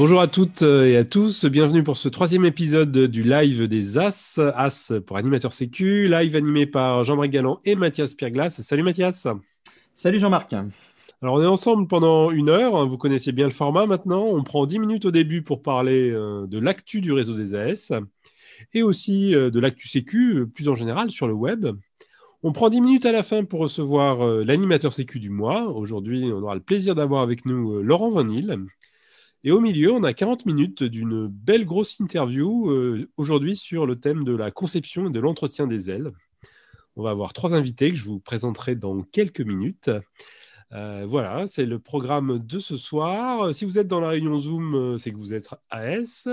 Bonjour à toutes et à tous, bienvenue pour ce troisième épisode du live des As, As pour animateur sécu, live animé par Jean-Marc Galland et Mathias Pierglas. Salut Mathias Salut Jean-Marc Alors on est ensemble pendant une heure, vous connaissez bien le format maintenant, on prend 10 minutes au début pour parler euh, de l'actu du réseau des AS et aussi euh, de l'actu sécu euh, plus en général sur le web. On prend 10 minutes à la fin pour recevoir l'animateur sécu du mois. Aujourd'hui, on aura le plaisir d'avoir avec nous Laurent Van et au milieu, on a 40 minutes d'une belle grosse interview euh, aujourd'hui sur le thème de la conception et de l'entretien des ailes. On va avoir trois invités que je vous présenterai dans quelques minutes. Euh, voilà, c'est le programme de ce soir. Si vous êtes dans la réunion Zoom, euh, c'est que vous êtes AS.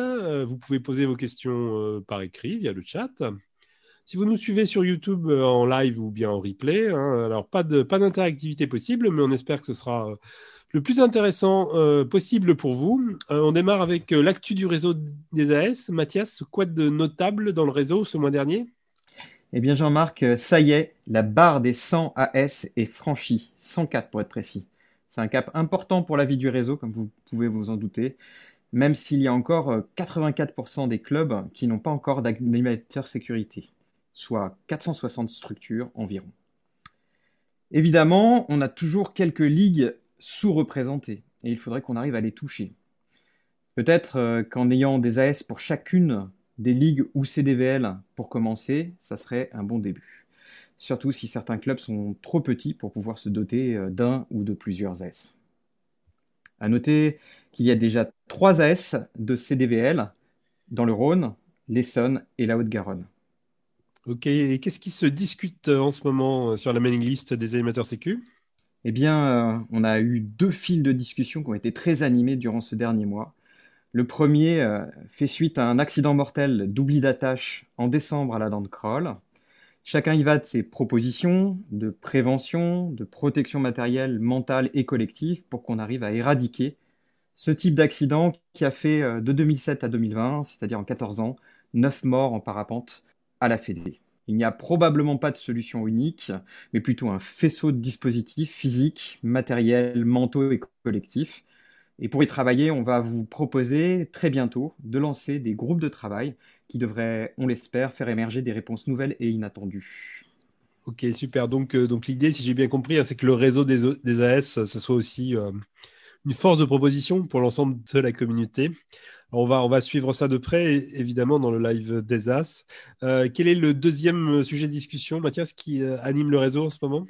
vous pouvez poser vos questions par écrit via le chat. Si vous nous suivez sur YouTube en live ou bien en replay, hein, alors pas d'interactivité possible, mais on espère que ce sera le plus intéressant euh, possible pour vous. Euh, on démarre avec euh, l'actu du réseau des AS. Mathias, quoi de notable dans le réseau ce mois dernier? Eh bien Jean-Marc, ça y est, la barre des 100 AS est franchie, 104 pour être précis. C'est un cap important pour la vie du réseau, comme vous pouvez vous en douter, même s'il y a encore 84% des clubs qui n'ont pas encore d'animateur sécurité, soit 460 structures environ. Évidemment, on a toujours quelques ligues sous-représentés et il faudrait qu'on arrive à les toucher. Peut-être euh, qu'en ayant des AS pour chacune des ligues ou CDVL pour commencer, ça serait un bon début. Surtout si certains clubs sont trop petits pour pouvoir se doter euh, d'un ou de plusieurs AS. À noter qu'il y a déjà trois AS de CDVL dans le Rhône, l'Essonne et la Haute-Garonne. Ok, et qu'est-ce qui se discute euh, en ce moment sur la mailing list des animateurs sécu eh bien, euh, on a eu deux fils de discussion qui ont été très animés durant ce dernier mois. Le premier euh, fait suite à un accident mortel d'oubli d'attache en décembre à la dent de. Chacun y va de ses propositions de prévention, de protection matérielle, mentale et collective pour qu'on arrive à éradiquer ce type d'accident qui a fait euh, de 2007 à 2020, c'est-à-dire en 14 ans, 9 morts en parapente à la Fédé. Il n'y a probablement pas de solution unique, mais plutôt un faisceau de dispositifs physiques, matériels, mentaux et collectifs. Et pour y travailler, on va vous proposer très bientôt de lancer des groupes de travail qui devraient, on l'espère, faire émerger des réponses nouvelles et inattendues. Ok, super. Donc, euh, l'idée, si j'ai bien compris, hein, c'est que le réseau des, AS, ce soit aussi euh, une force de proposition pour l'ensemble de la communauté on va, on va suivre ça de près, évidemment, dans le live des As. Euh, quel est le deuxième sujet de discussion, Mathias, qui euh, anime le réseau en ce moment?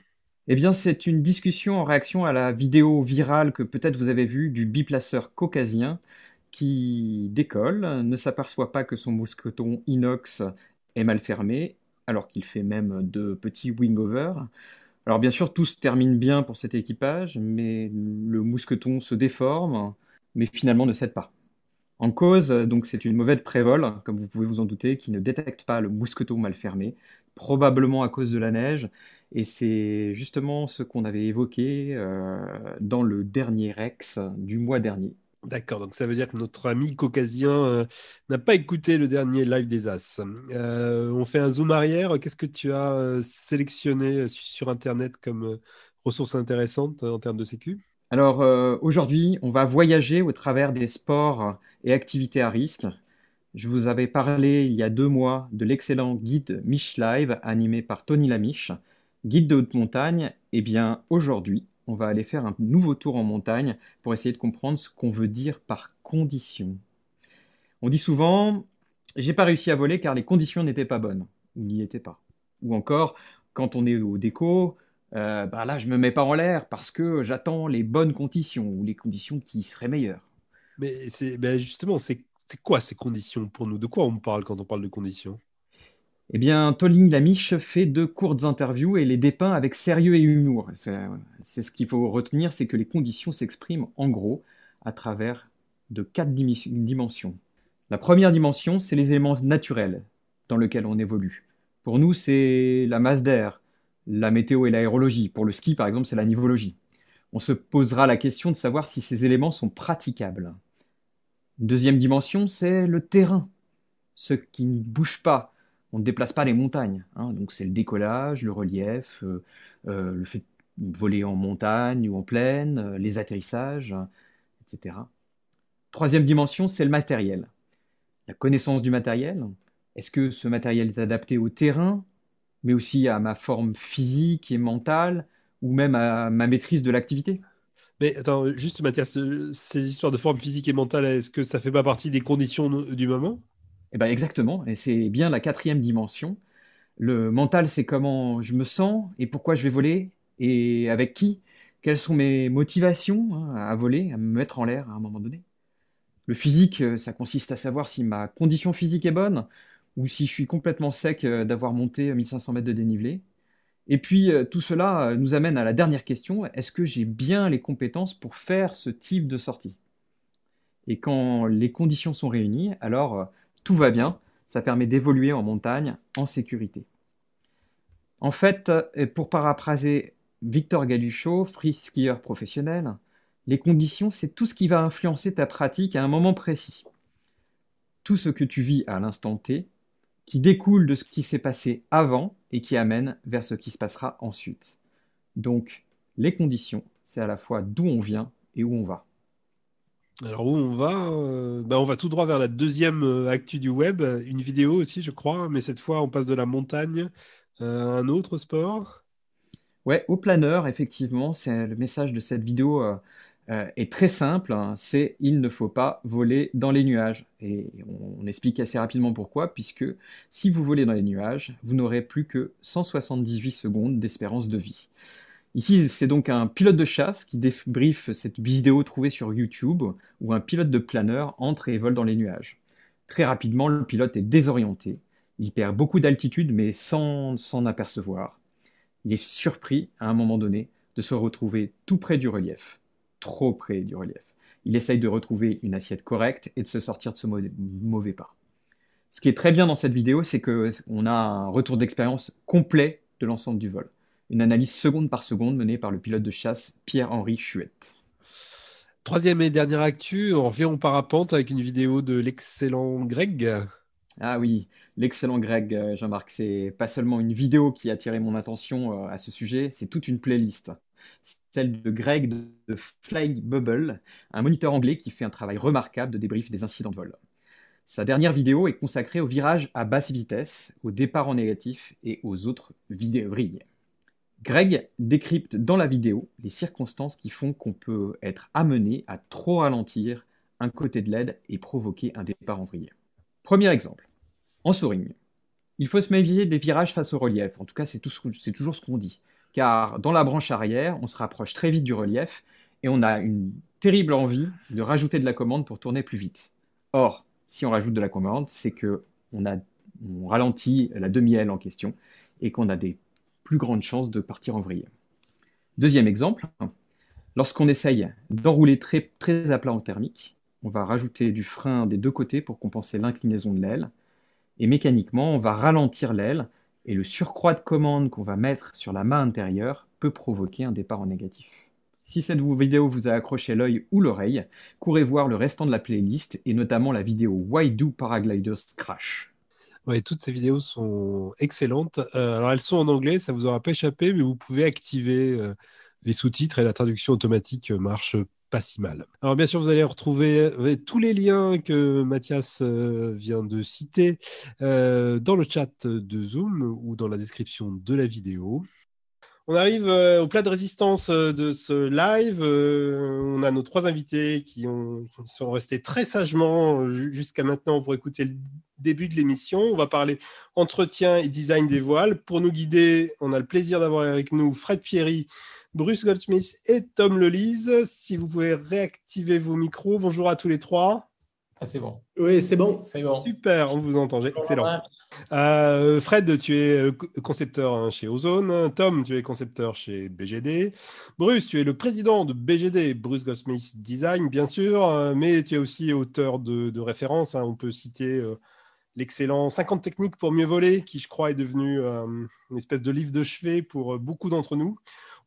Eh bien, c'est une discussion en réaction à la vidéo virale que peut-être vous avez vue du biplaceur caucasien qui décolle, ne s'aperçoit pas que son mousqueton inox est mal fermé, alors qu'il fait même de petits wing-over. Alors bien sûr, tout se termine bien pour cet équipage, mais le mousqueton se déforme, mais finalement ne cède pas. En cause, donc c'est une mauvaise prévol, comme vous pouvez vous en douter, qui ne détecte pas le mousqueton mal fermé, probablement à cause de la neige. Et c'est justement ce qu'on avait évoqué euh, dans le dernier Rex du mois dernier. D'accord, donc ça veut dire que notre ami caucasien euh, n'a pas écouté le dernier live des As. Euh, on fait un zoom arrière. Qu'est-ce que tu as sélectionné sur Internet comme ressources intéressantes en termes de sécu? Alors euh, aujourd'hui, on va voyager au travers des sports et activités à risque. Je vous avais parlé il y a deux mois de l'excellent guide Mich Live animé par Tony Lamiche, guide de haute montagne. Eh bien aujourd'hui, on va aller faire un nouveau tour en montagne pour essayer de comprendre ce qu'on veut dire par condition. On dit souvent j'ai pas réussi à voler car les conditions n'étaient pas bonnes ou n'y étaient pas. Ou encore quand on est au déco, euh, bah là, je me mets pas en l'air parce que j'attends les bonnes conditions ou les conditions qui seraient meilleures. Mais ben justement, c'est quoi ces conditions pour nous? De quoi on parle quand on parle de conditions? Eh bien, Tolling Lamiche fait de courtes interviews et les dépeint avec sérieux et humour. C'est ce qu'il faut retenir, c'est que les conditions s'expriment en gros à travers de quatre dimensions. La première dimension, c'est les éléments naturels dans lesquels on évolue. Pour nous, c'est la masse d'air, la météo et l'aérologie. Pour le ski, par exemple, c'est la nivologie. On se posera la question de savoir si ces éléments sont praticables. deuxième dimension, c'est le terrain, ce qui ne bouge pas. On ne déplace pas les montagnes. Hein. donc c'est le décollage, le relief, euh, euh, le fait de voler en montagne ou en plaine, euh, les atterrissages, etc. Troisième dimension, c'est le matériel. La connaissance du matériel. Est-ce que ce matériel est adapté au terrain, mais aussi à ma forme physique et mentale, ou même à ma maîtrise de l'activité? Mais attends, juste Mathias, ces histoires de forme physique et mentale, est-ce que ça fait pas partie des conditions du moment? Eh ben exactement, et c'est bien la quatrième dimension. Le mental, c'est comment je me sens et pourquoi je vais voler et avec qui. Quelles sont mes motivations hein, à voler, à me mettre en l'air à un moment donné. Le physique, ça consiste à savoir si ma condition physique est bonne ou si je suis complètement sec euh, d'avoir monté 1500 mètres de dénivelé. Et puis euh, tout cela euh, nous amène à la dernière question, est-ce que j'ai bien les compétences pour faire ce type de sortie? Et quand les conditions sont réunies, alors euh, tout va bien, ça permet d'évoluer en montagne en sécurité. En fait, pour paraphraser Victor Galuchot, free skieur professionnel, les conditions, c'est tout ce qui va influencer ta pratique à un moment précis. Tout ce que tu vis à l'instant T qui découle de ce qui s'est passé avant et qui amène vers ce qui se passera ensuite. Donc, les conditions, c'est à la fois d'où on vient et où on va. Alors où on va euh, ben, On va tout droit vers la deuxième euh, actu du web, une vidéo aussi je crois, mais cette fois on passe de la montagne euh, à un autre sport. Ouais, au planeur, effectivement, c'est le message de cette vidéo euh, est très simple, hein, c'est il ne faut pas voler dans les nuages. Et on, explique assez rapidement pourquoi, puisque si vous volez dans les nuages, vous n'aurez plus que 178 secondes d'espérance de vie. Ici, c'est donc un pilote de chasse qui débriefe cette vidéo trouvée sur YouTube, où un pilote de planeur entre et vole dans les nuages. Très rapidement, le pilote est désorienté. Il perd beaucoup d'altitude, mais sans s'en apercevoir. Il est surpris, à un moment donné, de se retrouver tout près du relief trop près du relief. Il essaye de retrouver une assiette correcte et de se sortir de ce mauvais pas. Ce qui est très bien dans cette vidéo, c'est qu'on a un retour d'expérience complet de l'ensemble du vol. Une analyse seconde par seconde menée par le pilote de chasse Pierre-Henri Chuette. Troisième et dernière actu, on revient en parapente avec une vidéo de l'excellent Greg. Ah oui, l'excellent Greg, euh, Jean-Marc, c'est pas seulement une vidéo qui a attiré mon attention euh, à ce sujet, c'est toute une playlist celle de Greg de Fly Bubble, un moniteur anglais qui fait un travail remarquable de débrief des incidents de vol. Sa dernière vidéo est consacrée au virage à basse vitesse, au départ en négatif et aux autres vidéos Greg décrypte dans la vidéo les circonstances qui font qu'on peut être amené à trop ralentir un côté de l'aide et provoquer un départ en vrille. Premier exemple. En soaring. Il faut se méfier des virages face au relief. En tout cas, c'est toujours ce qu'on dit car dans la branche arrière, on se rapproche très vite du relief et on a une terrible envie de rajouter de la commande pour tourner plus vite. Or, si on rajoute de la commande, c'est que on ralentit la demi-aile en question et qu'on a des plus grandes chances de partir en vrille. Deuxième exemple, lorsqu'on essaye d'enrouler très, très à plat en thermique, on va rajouter du frein des deux côtés pour compenser l'inclinaison de l'aile, et mécaniquement, on va ralentir l'aile et le surcroît de commande qu'on va mettre sur la main intérieure peut provoquer un départ en négatif. Si cette vidéo vous a accroché l'œil ou l'oreille, courez voir le restant de la playlist et notamment la vidéo Why Do Paragliders Crash Ouais, toutes ces vidéos sont excellentes. Euh, alors elles sont en anglais, ça vous aura pas échappé, mais vous pouvez activer euh, les sous-titres et la traduction automatique marche pas si mal. Alors bien sûr, vous allez retrouver euh, tous les liens que Mathias euh, vient de citer euh, dans le chat de Zoom ou dans la description de la vidéo. On arrive au plat de résistance de ce live. On a nos trois invités qui, ont, sont restés très sagement jusqu'à maintenant pour écouter le début de l'émission. On va parler entretien et design des voiles. Pour nous guider, on a le plaisir d'avoir avec nous Fred Pierry, Bruce Goldsmith et Tom Lelise. Si vous pouvez réactiver vos micros. Bonjour à tous les trois. Ah, c'est bon. Oui, c'est bon. bon. Super, on vous entend. Excellent. Euh, Fred, tu es euh, concepteur hein, chez Ozone. Tom, tu es concepteur chez BGD. Bruce, tu es le président de BGD, Bruce Goldsmith Design, bien sûr, euh, mais tu es aussi auteur de, références. Hein. On peut citer l'excellent 50 techniques pour mieux voler, qui je crois est devenu une espèce de livre de chevet pour beaucoup d'entre nous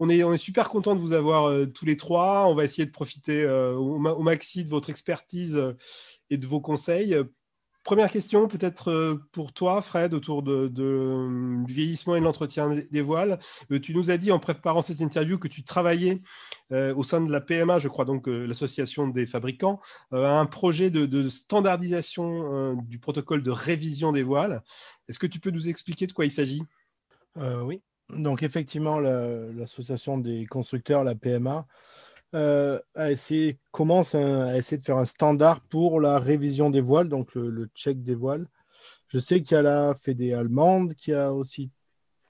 on est, super content de vous avoir euh, tous les trois. On va essayer de profiter euh, au, maxi de votre expertise euh, et de vos conseils. première question, peut-être euh, pour toi, Fred, autour de, du vieillissement et de l'entretien des voiles. tu nous as dit en préparant cette interview que tu travaillais au sein de la PMA, je crois, donc l'association des fabricants, à un projet de standardisation du protocole de révision des voiles. Est-ce que tu peux nous expliquer de quoi il s'agit? Oui. Donc effectivement, l'association des constructeurs, la PMA, euh, commence à essayer de faire un standard pour la révision des voiles, donc le, check des voiles. Je sais qu'il y a la Fédé allemande qui a aussi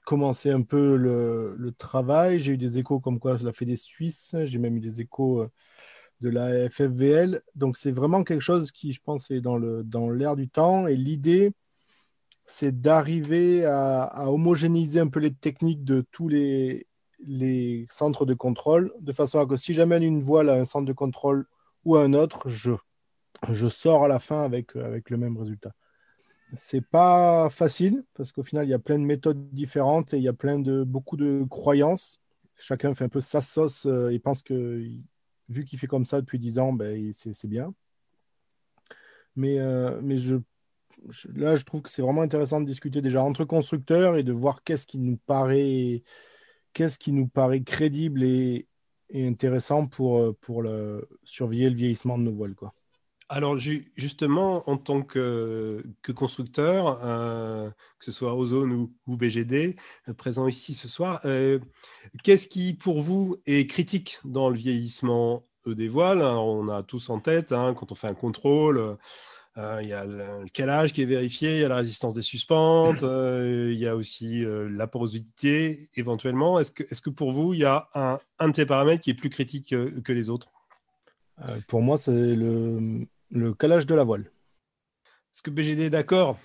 commencé un peu le, travail. J'ai eu des échos comme quoi la Fédé suisse, j'ai même eu des échos euh, de la FFVL. Donc c'est vraiment quelque chose qui, je pense, est dans l'air dans du temps. Et l'idée, c'est d'arriver à, homogénéiser un peu les techniques de tous les, les centres de contrôle, de façon à que si j'amène une voile à un centre de contrôle ou à un autre, je, je sors à la fin avec, avec le même résultat. C'est pas facile parce qu'au final, il y a plein de méthodes différentes et il y a plein de beaucoup de croyances. Chacun fait un peu sa sauce euh, et pense que vu qu'il fait comme ça depuis 10 ans, ben, c'est bien. Mais, euh, mais je là, je trouve que c'est vraiment intéressant de discuter déjà entre constructeurs et de voir qu'est-ce qui nous paraît, qu'est-ce qui nous paraît crédible et, intéressant pour, euh, surveiller le vieillissement de nos voiles. Quoi. Alors justement, en tant que, constructeur, euh, que ce soit Ozone ou, BGD, euh, présent ici ce soir, qu'est-ce qui pour vous est critique dans le vieillissement des voiles? On a tous en tête, hein, quand on fait un contrôle, il y a le calage qui est vérifié, il y a la résistance des suspentes, euh, il y a aussi euh, la porosité éventuellement. Est-ce que, est que pour vous, il y a un, un de ces paramètres qui est plus critique que les autres? Pour moi, c'est le, le, calage de la voile. Est-ce que BGD est d'accord?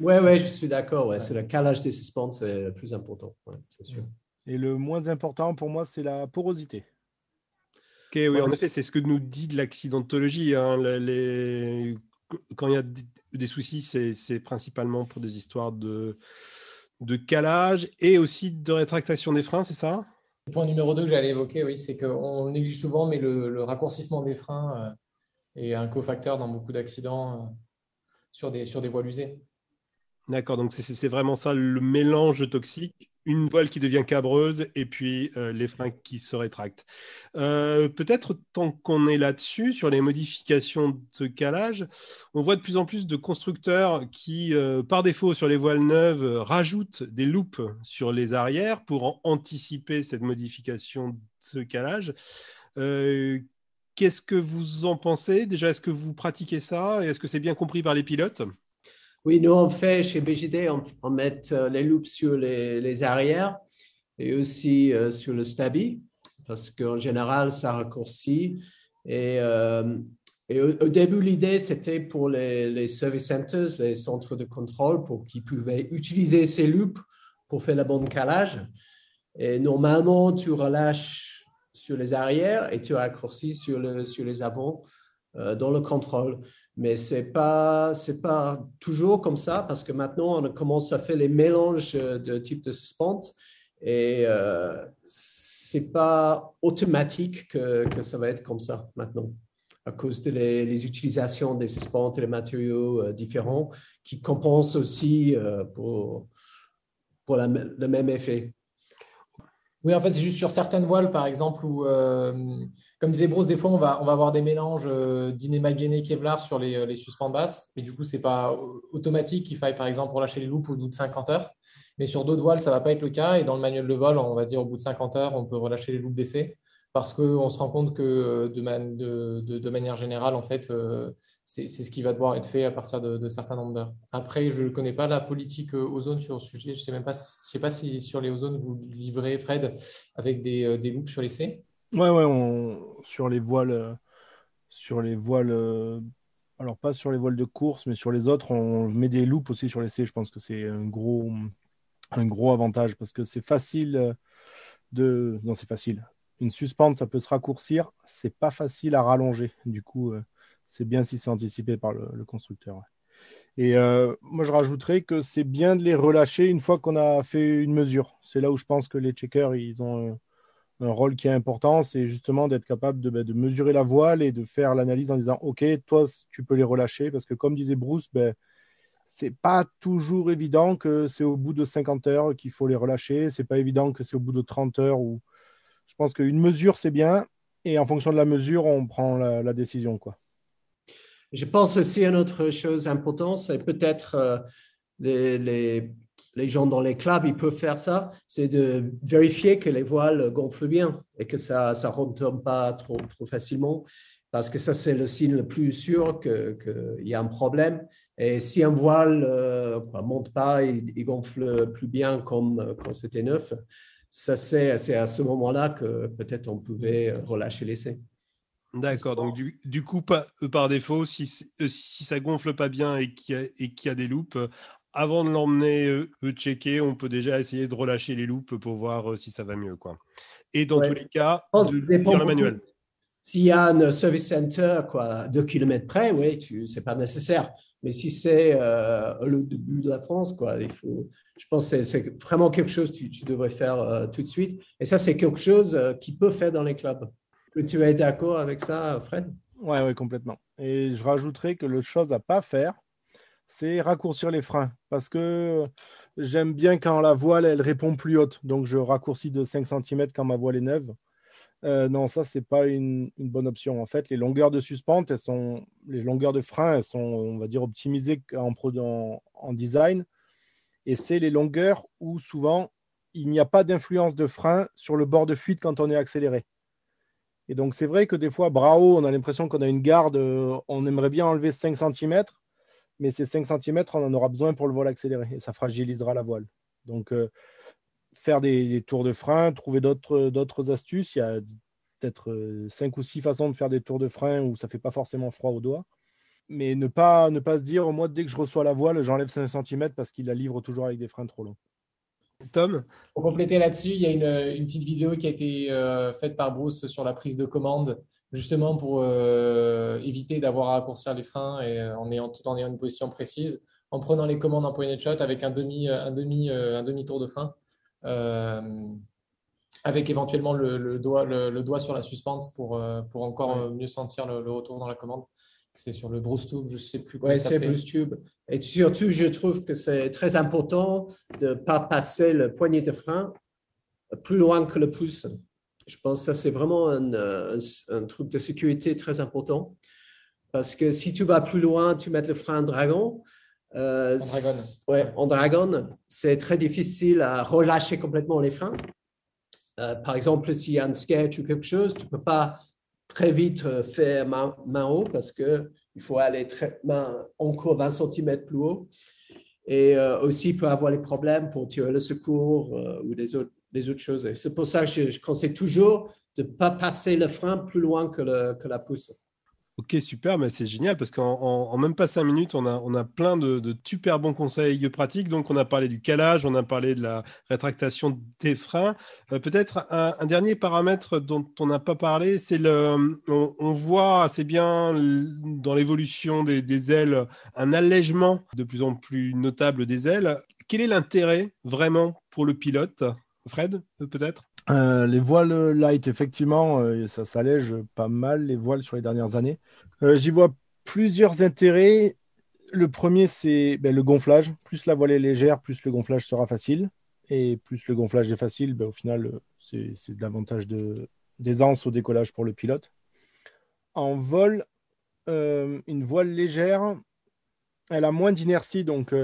Oui, ouais, je suis d'accord. Ouais. C'est le calage des suspentes, c'est le plus important, c'est sûr. Et le moins important pour moi, c'est la porosité. Ok, oui, en effet, c'est ce que nous dit de l'accidentologie. Hein, les, quand il y a des soucis, c'est principalement pour des histoires de, de calage et aussi de rétractation des freins, c'est ça? Le point numéro 2 que j'allais évoquer, oui, c'est qu'on néglige souvent, mais le, raccourcissement des freins euh, est un cofacteur dans beaucoup d'accidents euh, sur, des, sur des voiles usées. D'accord, donc c'est vraiment ça le mélange toxique une voile qui devient cabreuse et puis euh, les freins qui se rétractent. Euh, peut-être tant qu'on est là-dessus, sur les modifications de calage, on voit de plus en plus de constructeurs qui, euh, par défaut sur les voiles neuves, rajoutent des loupes sur les arrières pour anticiper cette modification de calage. Qu'est-ce que vous en pensez? Déjà, est-ce que vous pratiquez ça? Est-ce que c'est bien compris par les pilotes? Oui, nous, on fait chez BGD, on, met euh, les loops sur les, arrières et aussi euh, sur le stabi, parce qu'en général, ça raccourcit. Et, euh, au, début, l'idée, c'était pour les, service centers, les centres de contrôle, pour qu'ils pouvaient utiliser ces loops pour faire la bonne calage. Et normalement, tu relâches sur les arrières et tu raccourcis sur, le, sur les avants dans le contrôle. Mais ce n'est pas, pas toujours comme ça parce que maintenant, on commence à faire les mélanges de types de suspentes et euh, ce n'est pas automatique que, ça va être comme ça maintenant à cause de les, utilisations des suspentes et des matériaux euh, différents qui compensent aussi euh, pour, pour le même effet. Oui, en fait, c'est juste sur certaines voiles, par exemple, où, euh, comme disait Bruce, des fois, on va, on va avoir des mélanges euh, Kevlar sur les, les suspens basses. Et du coup, ce n'est pas automatique qu'il faille, par exemple, relâcher les loupes au bout de 50 heures. Mais sur d'autres voiles, ça ne va pas être le cas. Et dans le manuel de vol, on va dire au bout de 50 heures, on peut relâcher les loupes d'essai parce qu'on se rend compte que euh, de, de, de, manière générale, en fait, euh, c'est ce qui va devoir être fait à partir de, certains nombres d'heures. Après, je ne connais pas la politique euh, ozone sur ce sujet. Je ne sais même pas, je sais pas si sur les ozones vous livrez, Fred, avec des, euh, des loops sur l'essai. Ouais, ouais, sur les voiles, euh, sur les voiles, alors pas sur les voiles de course, mais sur les autres, on met des loops aussi sur l'essai. Je pense que c'est un gros, un gros avantage parce que c'est facile de, non, c'est facile. Une suspente, ça peut se raccourcir. C'est pas facile à rallonger. Du coup, c'est bien si c'est anticipé par le, constructeur. Et euh, moi, je rajouterais que c'est bien de les relâcher une fois qu'on a fait une mesure. C'est là où je pense que les checkers, ils ont un rôle qui est important, c'est justement d'être capable de, ben, de, mesurer la voile et de faire l'analyse en disant OK, toi, tu peux les relâcher. Parce que comme disait Bruce, ben, c'est pas toujours évident que c'est au bout de 50 heures qu'il faut les relâcher. C'est pas évident que c'est au bout de 30 heures. Où... Je pense qu'une mesure, c'est bien. Et en fonction de la mesure, on prend la, décision. Je pense aussi à une autre chose importante, c'est peut-être euh, les, les, les, gens dans les clubs, ils peuvent faire ça, c'est de vérifier que les voiles gonflent bien et que ça ne retombe pas trop, trop facilement parce que ça, c'est le signe le plus sûr qu'il y a un problème. Et si un voile ne euh, monte pas, il, il, gonfle plus bien comme quand c'était neuf, c'est, à ce moment-là que peut-être on pouvait relâcher l'essai. D'accord, donc du, du, coup, par, euh, par défaut, si, si ça gonfle pas bien et qu'il y a, y des loupes, avant de l'emmener checker, on peut déjà essayer de relâcher les loupes pour voir si ça va mieux. Quoi. Et dans tous les cas, lire le manuel. S'il y a un service center quoi, deux kilomètres près, oui, ce n'est pas nécessaire. Mais si c'est euh, le début de la France, quoi, il faut, je pense que c'est vraiment quelque chose que tu, devrais faire euh, tout de suite. Et ça, c'est quelque chose euh, qui peut faire dans les clubs. Tu es d'accord avec ça, Fred? Oui, ouais, complètement. Et je rajouterais que le chose à pas faire, c'est raccourcir les freins. Parce que j'aime bien quand la voile, elle répond plus haute. Donc, je raccourcis de 5 cm quand ma voile est neuve. Euh, non, ça, c'est pas une, bonne option. En fait, les longueurs de suspente, elles sont, les longueurs de frein, elles sont, on va dire, optimisées en design. Et c'est les longueurs où souvent, il n'y a pas d'influence de frein sur le bord de fuite quand on est accéléré. Et donc, c'est vrai que des fois, bravo, on a l'impression qu'on a une garde, euh, on aimerait bien enlever 5 cm, mais ces 5 cm, on en aura besoin pour le vol accéléré et ça fragilisera la voile. Donc, euh, faire des, tours de frein, trouver d'autres astuces. Il y a peut-être euh, cinq ou six façons de faire des tours de frein où ça ne fait pas forcément froid au doigt. Mais ne pas, ne pas se dire, moi, dès que je reçois la voile, j'enlève 5 cm parce qu'il la livre toujours avec des freins trop longs. Tom Pour compléter là-dessus, il y a une, petite vidéo qui a été euh, faite par Bruce sur la prise de commande, justement pour euh, éviter d'avoir à raccourcir les freins et en ayant, tout en ayant une position précise, en prenant les commandes en point de shot avec un demi, un demi, un demi tour de frein. Euh, avec éventuellement le, doigt, le, doigt sur la suspente pour, euh, pour encore mieux sentir le, retour dans la commande. C'est sur le Bruce Tube, je ne sais plus quoi. Oui, c'est Bruce Tube. Et surtout, je trouve que c'est très important de ne pas passer le poignet de frein plus loin que le pouce. Je pense que ça, c'est vraiment un, un, truc de sécurité très important. Parce que si tu vas plus loin, tu mets le frein dragon, euh, en dragon. Ouais, en dragon, c'est très difficile à relâcher complètement les freins. Euh, par exemple, s'il y a un sketch ou quelque chose, tu ne peux pas très vite euh, faire main, haut parce qu'il faut aller encore 20 cm plus haut. Et aussi, il peut avoir les problèmes pour tirer le secours ou des autres, des choses. C'est pour ça que je, conseille toujours de ne pas passer le frein plus loin que, que la pousse. Ok, super, mais c'est génial parce qu'en même pas cinq minutes, on a, on plein de, super bons conseils pratiques. Donc, on a parlé du calage, on a parlé de la rétractation des freins. Euh, peut-être un, dernier paramètre dont on n'a pas parlé, c'est le. On, voit assez bien dans l'évolution des, ailes un allègement de plus en plus notable des ailes. Quel est l'intérêt vraiment pour le pilote Fred, peut-être? Euh, les voiles light, effectivement, euh, ça s'allège pas mal, les voiles sur les dernières années. Euh, j'y vois plusieurs intérêts. Le premier, c'est ben, le gonflage. Plus la voile est légère, plus le gonflage sera facile. Et plus le gonflage est facile, ben, au final, c'est davantage d'aisance au décollage pour le pilote. En vol, une voile légère, elle a moins d'inertie, donc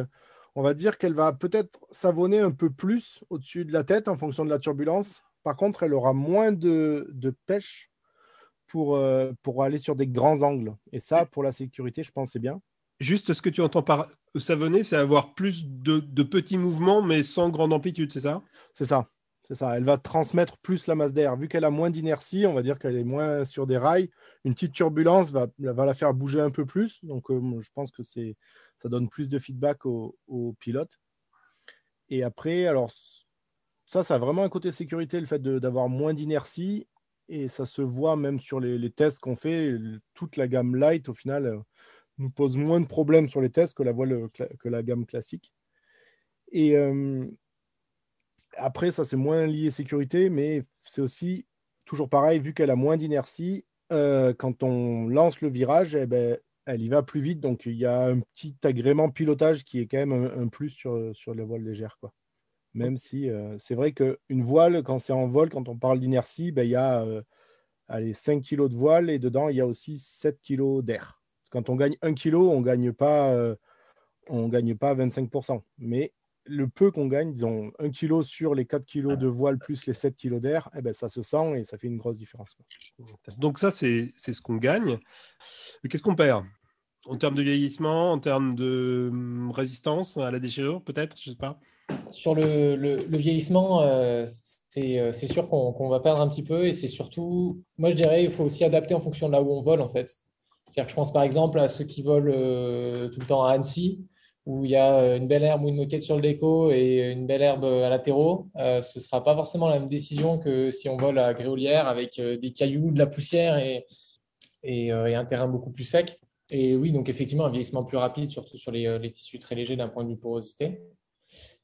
on va dire qu'elle va peut-être savonner un peu plus au-dessus de la tête en fonction de la turbulence. Par contre, elle aura moins de, pêche pour, euh, pour aller sur des grands angles. Et ça, pour la sécurité, je pense c'est bien. Juste ce que tu entends par savonner, c'est avoir plus de, petits mouvements, mais sans grande amplitude, c'est ça? C'est ça. C'est ça. Elle va transmettre plus la masse d'air. Vu qu'elle a moins d'inertie, on va dire qu'elle est moins sur des rails. Une petite turbulence va, va la faire bouger un peu plus. Donc, euh, je pense que c'est, ça donne plus de feedback au, au pilote. Et après, alors, ça, ça a vraiment un côté sécurité, le fait d'avoir moins d'inertie. Et ça se voit même sur les, tests qu'on fait. Toute la gamme light, au final, euh, nous pose moins de problèmes sur les tests que la, voile, que la gamme classique. Et euh, après, ça c'est moins lié sécurité, mais c'est aussi toujours pareil, vu qu'elle a moins d'inertie, euh, quand on lance le virage, eh ben, elle y va plus vite. Donc il y a un petit agrément pilotage qui est quand même un, plus sur, sur les voiles légères. Quoi. Même si euh, c'est vrai qu'une voile, quand c'est en vol, quand on parle d'inertie, ben, il y a euh, allez, 5 kg de voile et dedans, il y a aussi 7 kg d'air. Quand on gagne 1 kg, on ne gagne pas, on gagne pas 25%. Mais le peu qu'on gagne, disons 1 kg sur les 4 kg de voile plus les 7 kg d'air, eh ben, ça se sent et ça fait une grosse différence. Donc ça, c'est ce qu'on gagne. Qu'est-ce qu'on perd? En termes de vieillissement, en termes de hum, résistance à la déchirure, peut-être? Je sais pas. Sur le, vieillissement, euh, euh, c'est sûr qu'on va perdre un petit peu et c'est surtout, moi je dirais, il faut aussi adapter en fonction de là où on vole en fait. C'est-à-dire que je pense par exemple à ceux qui volent euh, tout le temps à Annecy où il y a une belle herbe ou une moquette sur le déco et une belle herbe à latéraux, ce ne sera pas forcément la même décision que si on vole à Gréolière avec des cailloux, de la poussière et, et, un terrain beaucoup plus sec. Et oui, donc effectivement, un vieillissement plus rapide, surtout sur les, tissus très légers d'un point de vue porosité.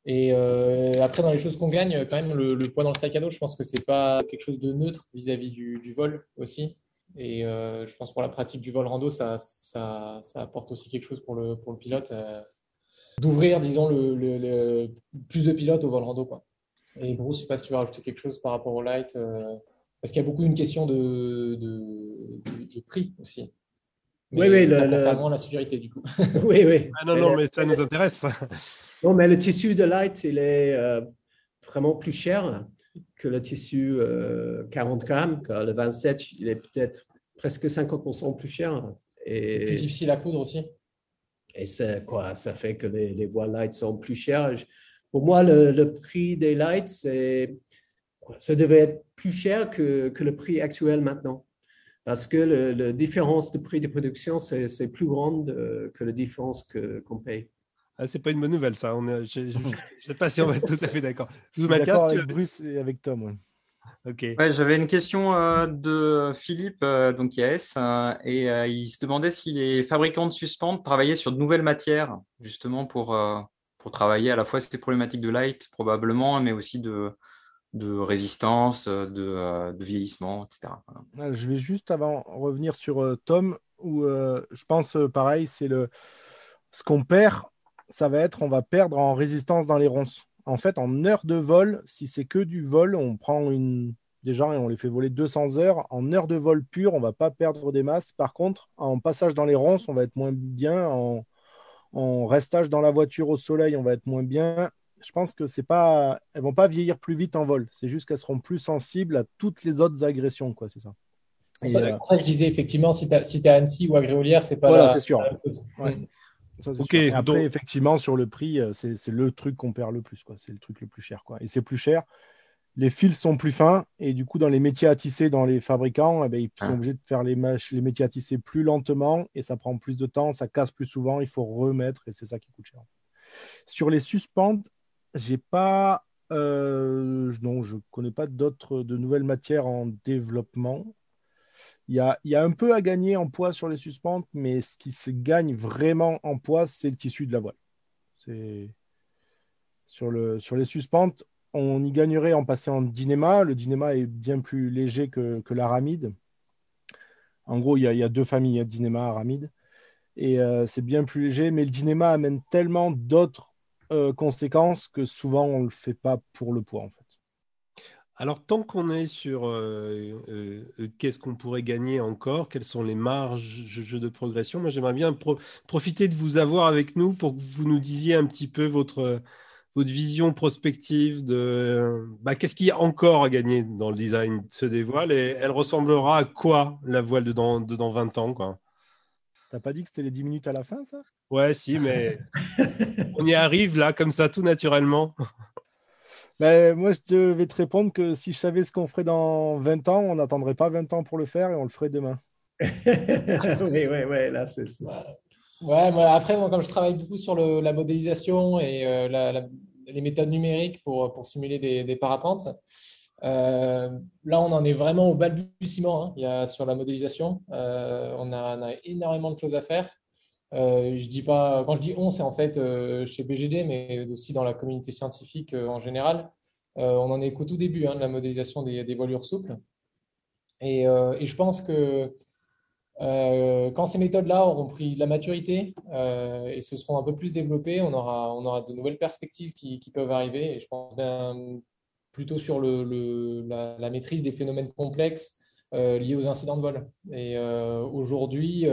Et après, dans les choses qu'on gagne, quand même, le, poids dans le sac à dos, je pense que ce n'est pas quelque chose de neutre vis-à-vis du, vol aussi. Et je pense pour la pratique du vol rando, ça, ça, ça, apporte aussi quelque chose pour le, pour le pilote d'ouvrir, disons, le, plus de pilotes au vol rando. Quoi. Et Bruce, je ne sais pas si tu veux rajouter quelque chose par rapport au light, euh, parce qu'il y a beaucoup une question de, de, prix aussi. oui, oui. Ça le, la sécurité, du coup. oui, oui. Ah, non, non, mais ça nous intéresse. Non, mais le tissu de light, il est euh, vraiment plus cher que le tissu 40 euh, grammes. le 27, il est peut-être presque 50% plus cher. Et... Plus difficile à coudre aussi. Et ça, quoi, ça fait que les, les voiles light sont plus chères. Pour moi, le, prix des lights, ça devait être plus cher que, que, le prix actuel maintenant. Parce que la différence de prix de production, c'est plus grande euh, que la différence qu'on paye. Ah, c'est pas une bonne nouvelle, ça. je ne sais pas si on va être tout à fait d'accord. D'accord avec Bruce et avec Tom. Ouais, J'avais une question euh, de Philippe, euh, donc IAS, euh, et il se demandait si les fabricants de suspentes travaillaient sur de nouvelles matières, justement pour, pour travailler à la fois ces problématiques de light, probablement, mais aussi de, de résistance, de, de vieillissement, etc. Ah, je vais juste avant revenir sur Tom, où je pense pareil, c'est le ce qu'on perd, ça va être on va perdre en résistance dans les ronces en fait, en heure de vol, si c'est que du vol, on prend une des gens et on les fait voler 200 heures. En heure de vol pure, on va pas perdre des masses. Par contre, en passage dans les ronces, on va être moins bien. En, restage dans la voiture au soleil, on va être moins bien. Je pense que c'est pas, elles vont pas vieillir plus vite en vol. C'est juste qu'elles seront plus sensibles à toutes les autres agressions, quoi. C'est ça. C'est pour ça que je disais effectivement, si tu es à Annecy ou à Gréolière, c'est pas. Voilà, c'est sûr. Après, effectivement, sur le prix, euh, c'est le truc qu'on perd le plus. C'est le truc le plus cher. Quoi. Et c'est plus cher. Les fils sont plus fins. Et du coup, dans les métiers à tisser, dans les fabricants, eh ben, ils sont ah. obligés de faire les, les métiers à tisser plus lentement. Et ça prend plus de temps. Ça casse plus souvent. Il faut remettre. Et c'est ça qui coûte cher. Sur les suspentes, j'ai pas. Euh, non, je connais pas d'autres de nouvelles matières en développement. Il y, a, un peu à gagner en poids sur les suspentes, mais ce qui se gagne vraiment en poids, c'est le tissu de la voile. Sur, le, sur les suspentes, on y gagnerait en passant en dynéma. Le dynéma est bien plus léger que, l'aramide. En gros, il y, a, deux familles, il y aramide. Et euh, c'est bien plus léger, mais le dynéma amène tellement d'autres euh, conséquences que souvent on ne le fait pas pour le poids. Alors, tant qu'on est sur euh, euh, euh, qu'est-ce qu'on pourrait gagner encore, quelles sont les marges de progression, moi j'aimerais bien profiter de vous avoir avec nous pour que vous nous disiez un petit peu votre, votre vision prospective de bah, qu'est-ce qu'il y a encore à gagner dans le design de ce dévoile et elle ressemblera à quoi la voile de dans, 20 ans quoi? T'as pas dit que c'était les 10 minutes à la fin, ça? Ouais, si, mais on y arrive là, comme ça, tout naturellement. Ben, moi, je vais te répondre que si je savais ce qu'on ferait dans 20 ans, on n'attendrait pas 20 ans pour le faire et on le ferait demain. oui, oui, oui, là, c'est Ouais, moi, après, moi, comme je travaille beaucoup sur la modélisation et euh, les méthodes numériques pour, pour simuler des, parapentes, euh, là, on en est vraiment au balbutiement hein. Il y a, sur la modélisation. Euh, on, a, on, a, énormément de choses à faire. Euh, je dis pas, quand je dis on, c'est en fait euh, chez BGD, mais aussi dans la communauté scientifique euh, en général. on en est qu'au tout début hein, de la modélisation des, voilures souples. Et, je pense que quand ces méthodes-là auront pris de la maturité et se seront un peu plus développées, on aura, de nouvelles perspectives qui, peuvent arriver. Et je pense plutôt sur le, la, maîtrise des phénomènes complexes liés aux incidents de vol. Et aujourd'hui,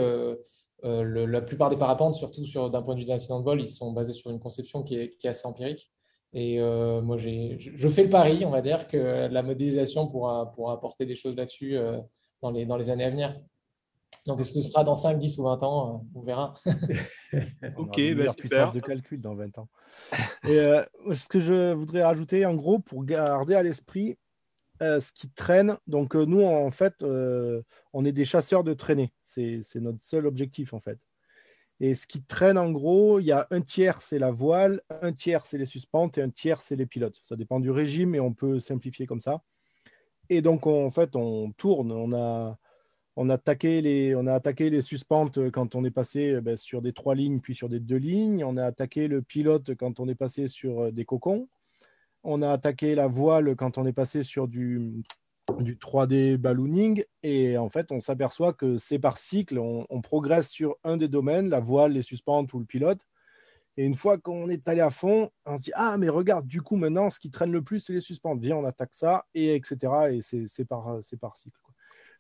la plupart des parapentes, surtout d'un point de vue des incidents de vol, ils sont basés sur une conception qui est, qui est assez empirique. Et moi, je, je, fais le pari, on va dire, que la modélisation pourra, pourra apporter des choses là-dessus dans, les, dans les années à venir. Donc, est-ce que ce sera dans 5, 10 ou 20 ans On verra. ok, bah, super. de calcul dans 20 ans. Et euh, ce que je voudrais rajouter, en gros, pour garder à l'esprit euh, ce qui traîne. Donc, euh, nous, en fait, on est des chasseurs de traînées. C'est notre seul objectif, en fait. Et ce qui traîne, en gros, il y a un tiers, c'est la voile, un tiers, c'est les suspentes et un tiers, c'est les pilotes. Ça dépend du régime, mais on peut simplifier comme ça. Et donc, en fait, on tourne. On a on a attaqué les, on a attaqué les suspentes quand on est passé euh, ben, sur des trois lignes, puis sur des deux lignes. On a attaqué le pilote quand on est passé sur euh, des cocons. On a attaqué la voile quand on est passé sur du, du 3D ballooning. Et en fait, on s'aperçoit que c'est par cycle. On, progresse sur un des domaines, la voile, les suspentes ou le pilote. Et une fois qu'on est allé à fond, on se dit Ah, mais regarde, du coup, maintenant, ce qui traîne le plus, c'est les suspentes. Viens, on attaque ça, et etc. Et c'est par, par cycle.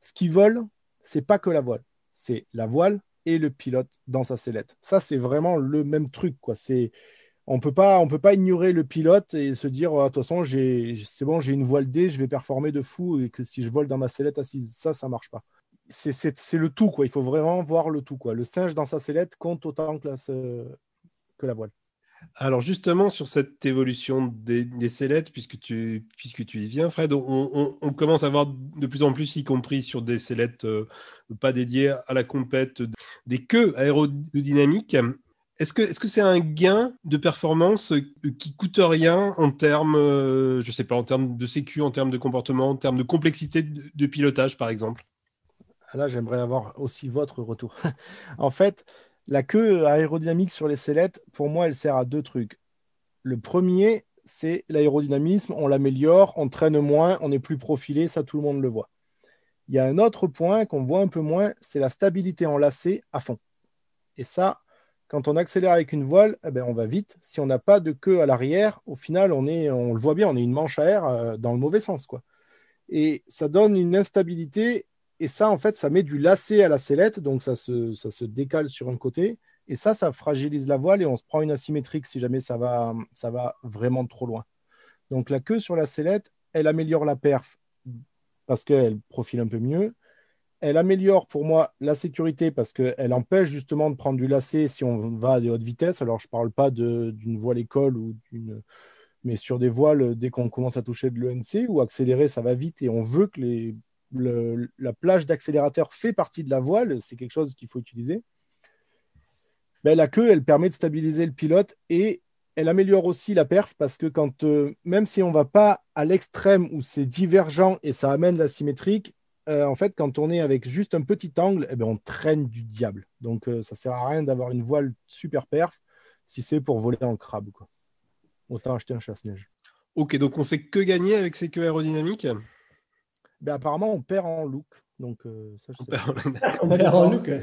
Ce qui vole, c'est pas que la voile, c'est la voile et le pilote dans sa sellette. Ça, c'est vraiment le même truc. Quoi. C'est, on peut pas, peut pas ignorer le pilote et se dire, oh, de toute façon, c'est bon, j'ai une voile D, je vais performer de fou et que si je vole dans ma sellette assise, ça, ça marche pas. C'est le tout, quoi. Il faut vraiment voir le tout, quoi. Le singe dans sa sellette compte autant que la voile. Alors justement, sur cette évolution des, sellettes, puisque tu, puisque tu y viens, Fred, on, commence à voir de plus en plus, y compris sur des sellettes euh, pas dédiées à la compète, des queues aérodynamiques. Est-ce que c'est un gain de performance euh, qui coûte rien en termes, euh, je sais pas, en termes de sécu, en termes de comportement, en termes de complexité de pilotage, par exemple? Là, j'aimerais avoir aussi votre retour. en fait, la queue aérodynamique sur les sellettes, pour moi, elle sert à deux trucs. Le premier, c'est l'aérodynamisme, on l'améliore, on traîne moins, on est plus profilé, ça tout le monde le voit. Il y a un autre point qu'on voit un peu moins, c'est la stabilité en à fond. Et ça, quand on accélère avec une voile, eh ben, on va vite. Si on n'a pas de queue à l'arrière, au final, on, est, on le voit bien, on est une manche à air euh, dans le mauvais sens. Quoi. Et ça donne une instabilité et ça, en fait, ça met du lacet à la sellette, donc ça se, décale sur un côté. Et ça, ça fragilise la voile et on se prend une asymétrique si jamais ça va, ça va vraiment trop loin. Donc la queue sur la sellette, elle améliore la perf parce qu'elle profile un peu mieux. Elle améliore pour moi la sécurité parce qu'elle empêche justement de prendre du lacet si on va à des hautes vitesses. Alors je ne parle pas d'une voile école ou d'une mais sur des voiles, dès qu'on commence à toucher de l'ENC ou accélérer, ça va vite et on veut que la plage d'accélérateur fait partie de la voile, c'est quelque chose qu'il faut utiliser. Ben, la queue, elle permet de stabiliser le pilote et elle améliore aussi la perf parce que quand, euh, même si on ne va pas à l'extrême où c'est divergent et ça amène la symétrique, euh, en fait, quand on est avec juste un petit angle, eh ben, on traîne du diable. Donc, euh, ça ne sert à rien d'avoir une voile super perf si c'est pour voler en crabe. Quoi. Autant acheter un chasse-neige. Ok, donc on fait que gagner avec ces queues aérodynamiques? Ben, apparemment, on perd en look. Donc, euh, ça, on, perd en look.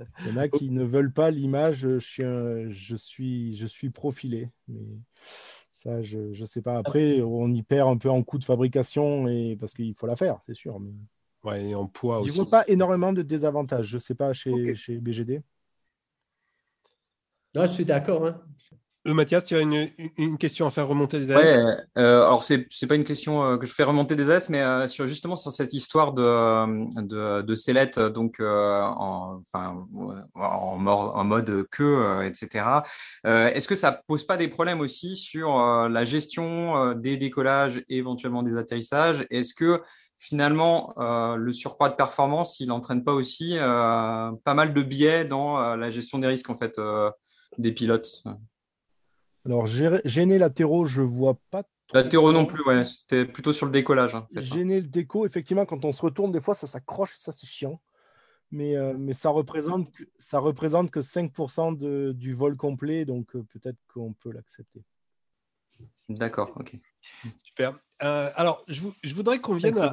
Il y en a qui ne veulent pas l'image, je suis, je, suis, je suis profilé. Mais ça, je ne sais pas. Après, on y perd un peu en coût de fabrication et parce qu'il faut la faire, c'est sûr. Mais... Ouais, et en poids aussi. Ils ne pas énormément de désavantages. Je ne sais pas chez, chez BGD. Non, je suis d'accord. Hein. Euh, Mathias, tu as une, question à faire remonter des AS Ouais, euh, alors c'est c'est pas une question euh, que je fais remonter des AS, mais sur justement sur cette histoire de de, de sellette, donc en enfin en, en, mode queue, etc. Est-ce que ça pose pas des problèmes aussi sur la gestion des décollages et éventuellement des atterrissages? Est-ce que finalement, le surcroît de performance, il n'entraîne pas aussi pas mal de biais dans la gestion des risques en fait des pilotes? Alors, gêner latéraux, je vois pas. Latéraux non plus, ouais. C'était plutôt sur le décollage. Hein, gêner le déco, effectivement, quand on se retourne, des fois, ça s'accroche, ça c'est chiant. Mais, euh, mais ça, représente, ça représente que 5% de, du vol complet, donc euh, peut-être qu'on peut l'accepter. D'accord, ok. Super. Euh, alors, je, je voudrais qu'on vienne à,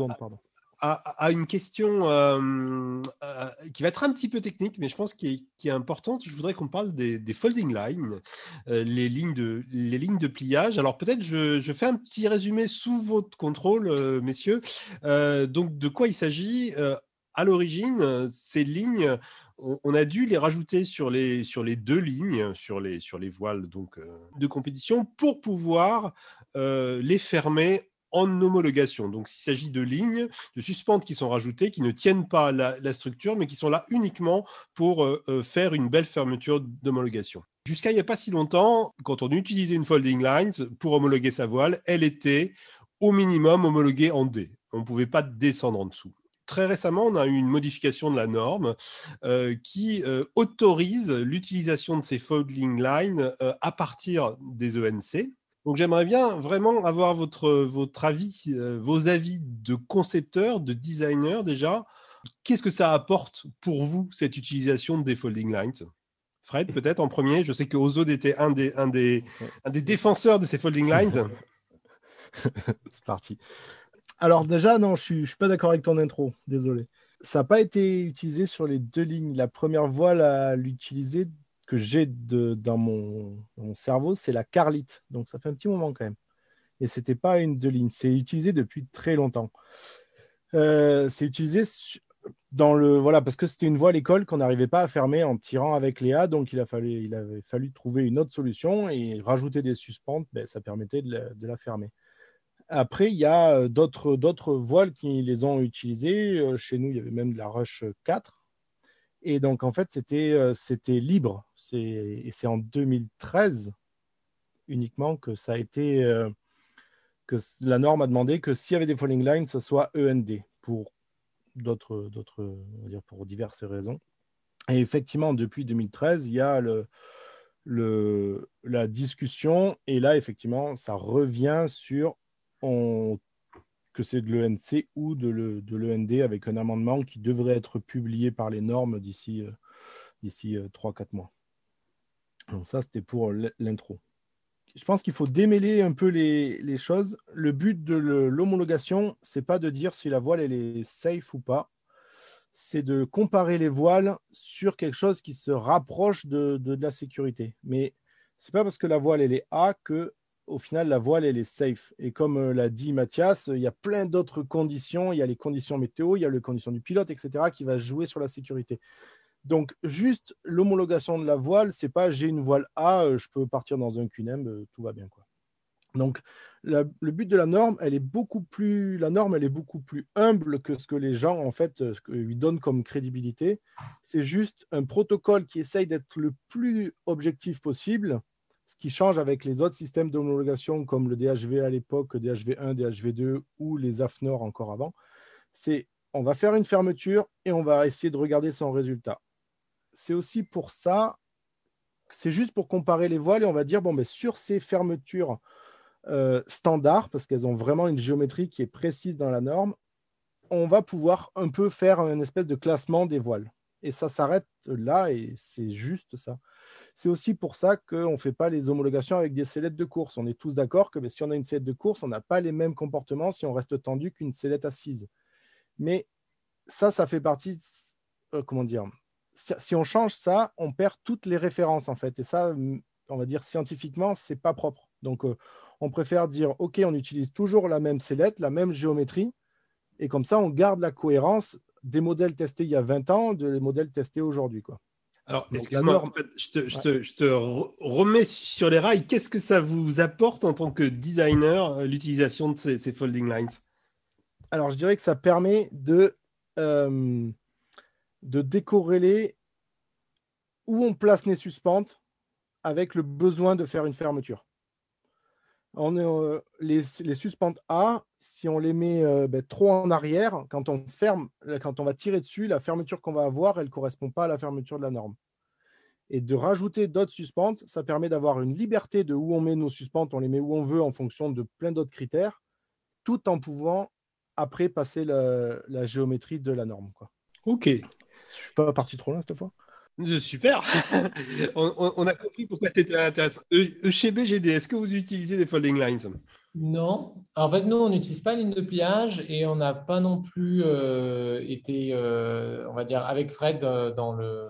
à, une question euh, euh, qui va être un petit peu technique, mais je pense qui est, importante. Je voudrais qu'on parle des, folding lines, les, lignes de, les lignes de pliage. Alors peut-être je, fais un petit résumé sous votre contrôle, messieurs. donc de quoi il s'agit À l'origine, ces lignes on, a dû les rajouter sur les, sur les deux lignes, sur les, sur les voiles donc, euh, de compétition, pour pouvoir euh, les fermer en homologation. Donc, il s'agit de lignes, de suspentes qui sont rajoutées, qui ne tiennent pas la, structure, mais qui sont là uniquement pour euh, faire une belle fermeture d'homologation. Jusqu'à il n'y a pas si longtemps, quand on utilisait une folding line pour homologuer sa voile, elle était au minimum homologuée en D. On ne pouvait pas descendre en dessous très récemment, on a eu une modification de la norme euh, qui euh, autorise l'utilisation de ces folding lines euh, à partir des ENC. Donc j'aimerais bien vraiment avoir votre, votre avis, vos avis de concepteurs, de designers déjà. Qu'est-ce que ça apporte pour vous, cette utilisation des folding lines? Fred, peut-être en premier. Je sais que Ozod était un des, un des, défenseurs de ces folding lines. C'est parti. Alors déjà, non, je ne suis, pas d'accord avec ton intro, désolé. Ça n'a pas été utilisé sur les deux lignes. La première voile à l'utiliser que j'ai dans mon, cerveau, c'est la Carlite. Donc ça fait un petit moment quand même. Et ce n'était pas une deux lignes. C'est utilisé depuis très longtemps. Euh, c'est utilisé dans le voilà parce que c'était une voile école qu'on n'arrivait pas à fermer en tirant avec Léa, donc il a fallu il avait fallu trouver une autre solution et rajouter des suspentes, ben, ça permettait de la fermer. Après, il y a euh, d'autres, voiles qui les ont utilisées. Euh, chez nous, il y avait même de la Rush 4. Et donc, en fait, c'était libre. Et c'est en 2013 uniquement que ça a été. que la norme a demandé que s'il y avait des falling lines, ce soit END pour d'autres, d'autres, pour diverses raisons. Et effectivement, depuis 2013, il y a la discussion. Et là, effectivement, ça revient sur que c'est de l'ENC ou de l'END avec un amendement qui devrait être publié par les normes d'ici euh, d'ici 3-4 euh, mois. Donc ça, c'était pour l'intro. Je pense qu'il faut démêler un peu les, choses. Le but de l'homologation, c'est pas de dire si la voile est safe ou pas. C'est de comparer les voiles sur quelque chose qui se rapproche de, la sécurité. Mais c'est pas parce que la voile est A que au final, la voile, est safe. Et comme euh, l'a dit Mathias, il y a plein d'autres conditions. Il y a les conditions météo, il y a les conditions du pilote, etc., qui va jouer sur la sécurité. Donc, juste l'homologation de la voile, c'est pas j'ai une voile A, euh, je peux partir dans un QNM, euh, tout va bien. Quoi. Donc, le but de la norme, elle est beaucoup plus, la norme, elle est beaucoup plus humble que ce que les gens, en fait, lui donnent comme crédibilité. C'est juste un protocole qui essaye d'être le plus objectif possible ce qui change avec les autres systèmes d'homologation comme le DHV à l'époque, DHV1, DHV2 ou les AFNOR encore avant, c'est on va faire une fermeture et on va essayer de regarder son résultat. C'est aussi pour ça, c'est juste pour comparer les voiles et on va dire, bon, mais sur ces fermetures euh, standards, parce qu'elles ont vraiment une géométrie qui est précise dans la norme, on va pouvoir un peu faire une espèce de classement des voiles. Et ça s'arrête là et c'est juste ça. C'est aussi pour ça qu'on ne fait pas les homologations avec des sellettes de course. On est tous d'accord que si on a une sellette de course, on n'a pas les mêmes comportements si on reste tendu qu'une sellette assise. Mais ça, ça fait partie, euh, comment dire, si, on change ça, on perd toutes les références en fait. Et ça, on va dire scientifiquement, c'est pas propre. Donc, euh, on préfère dire, OK, on utilise toujours la même sellette, la même géométrie, et comme ça, on garde la cohérence des modèles testés il y a 20 ans, des modèles testés aujourd'hui. Quoi. Alors, excuse-moi, je, te, remets sur les rails. Qu'est-ce que ça vous apporte en tant que designer, euh, l'utilisation de ces, folding lines? Alors, je dirais que ça permet de, euh, de décorréler où on place les suspentes avec le besoin de faire une fermeture. Euh, les, les, suspentes A, si on les met ben, trop en arrière, quand on va tirer dessus, la fermeture qu'on va avoir, elle ne correspond pas à la fermeture de la norme. Et de rajouter d'autres suspentes, ça permet d'avoir une liberté de où on met nos suspentes, on les met où on veut en fonction de plein d'autres critères, tout en pouvant après passer la, géométrie de la norme. Ok. Je suis pas parti trop loin cette fois. Super. on, a compris pourquoi c'était intéressant. chez BGD, est-ce que vous utilisez des folding lines? Non. En fait, nous, on n'utilise pas ligne de pliage et on n'a pas non plus été, on va dire, avec Fred dans le,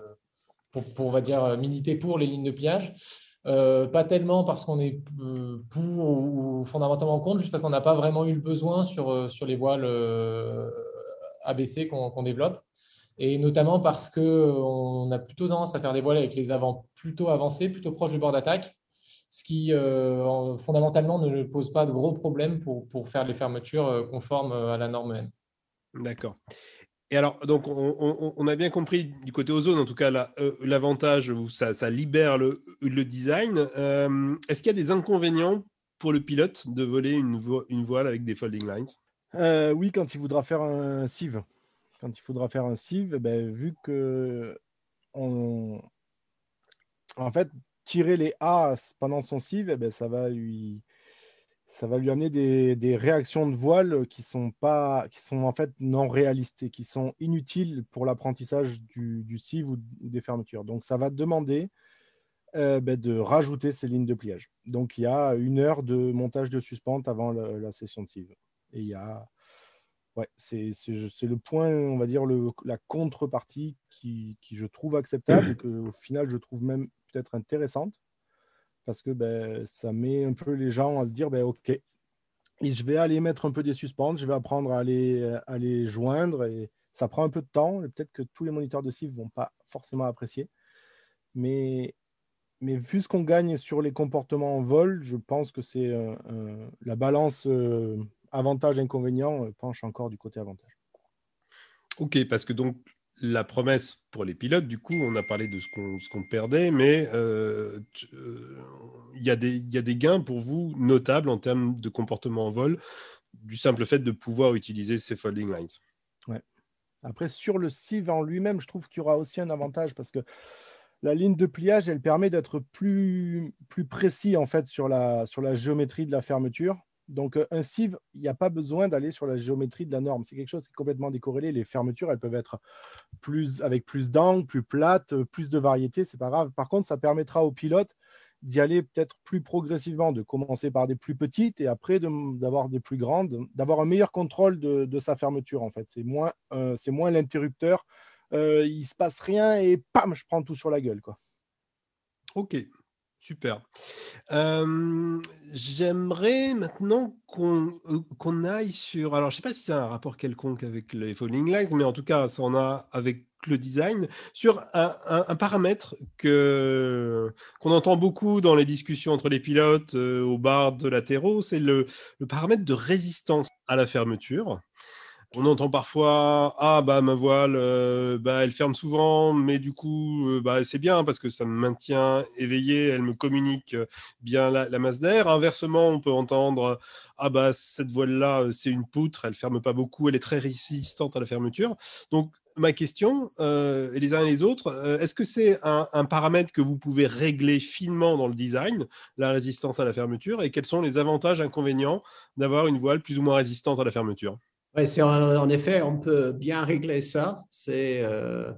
pour, pour, on va dire, militer pour les lignes de pliage. Euh, pas tellement parce qu'on est euh, pour ou, fondamentalement contre, juste parce qu'on n'a pas vraiment eu le besoin sur, euh, sur les voiles ABC qu'on développe. Et notamment parce qu'on a plutôt tendance à faire des voiles avec les avants plutôt avancés, plutôt proches du bord d'attaque, ce qui fondamentalement ne pose pas de gros problèmes pour, pour faire les fermetures conformes à la norme N. D'accord. Et alors, donc, on, a bien compris du côté ozone, en tout cas, euh, l'avantage où ça, libère le, design. Euh, est-ce qu'il y a des inconvénients pour le pilote de voler une, voile avec des folding lines? Euh, Oui, quand il voudra faire un sieve. Quand il faudra faire un sieve, eh ben, vu que en fait, tirer les A pendant son sieve, eh ben, ça va lui amener des, réactions de voile qui sont pas, qui sont en fait non réalistes et qui sont inutiles pour l'apprentissage du, sieve ou des fermetures. Donc ça va demander euh, ben, de rajouter ces lignes de pliage. Donc il y a une heure de montage de suspente avant la, session de sieve. Et il y a, ouais, c'est le point, on va dire le, la contrepartie qui, qui, je trouve acceptable et que au final je trouve même peut-être intéressante parce que ben, ça met un peu les gens à se dire ben, OK, et je vais aller mettre un peu des suspentes, je vais apprendre à les, à les joindre et ça prend un peu de temps. Peut-être que tous les moniteurs de CIF ne vont pas forcément apprécier. Mais, mais vu ce qu'on gagne sur les comportements en vol, je pense que c'est la balance euh, avantage-inconvénient euh, penche encore du côté avantage. Ok, parce que donc la promesse pour les pilotes, du coup, on a parlé de ce qu'on perdait, mais euh, euh, il y, a des gains pour vous notables en termes de comportement en vol, du simple fait de pouvoir utiliser ces folding lines? Ouais. Après, sur le sieve en lui-même, je trouve qu'il y aura aussi un avantage parce que la ligne de pliage, elle permet d'être plus, plus précis en fait sur la, sur la géométrie de la fermeture. Donc, euh, un sieve, il n'y a pas besoin d'aller sur la géométrie de la norme. C'est quelque chose qui est complètement décorrélé. Les fermetures, elles peuvent être plus, avec plus d'angles, plus plates, euh, plus de variété, c'est pas grave. Par contre, ça permettra au pilote d'y aller peut-être plus progressivement, de commencer par des plus petites et après d'avoir des plus grandes, d'avoir un meilleur contrôle de, sa fermeture en fait. C'est moins, euh, moins l'interrupteur. Euh, il se passe rien et pam, je prends tout sur la gueule quoi. Ok, Super. J'aimerais maintenant qu'on aille sur. Alors, je ne sais pas si c'est un rapport quelconque avec les Falling Lines, mais en tout cas, ça en a avec le design, sur un, paramètre que qu'on entend beaucoup dans les discussions entre les pilotes au bar de latéraux, c'est le, le paramètre de résistance à la fermeture. On entend parfois ah bah ma voile euh, bah elle ferme souvent mais du coup euh, bah c'est bien parce que ça me maintient éveillé, elle me communique euh, bien la, masse d'air. Inversement, on peut entendre ah bah cette voile là c'est une poutre, elle ferme pas beaucoup, elle est très résistante à la fermeture. Donc ma question, et les uns et les autres, est-ce que c'est un, un, paramètre que vous pouvez régler finement dans le design, la résistance à la fermeture, et quels sont les avantages, inconvénients d'avoir une voile plus ou moins résistante à la fermeture? C'est en, effet, on peut bien régler ça. C'est euh,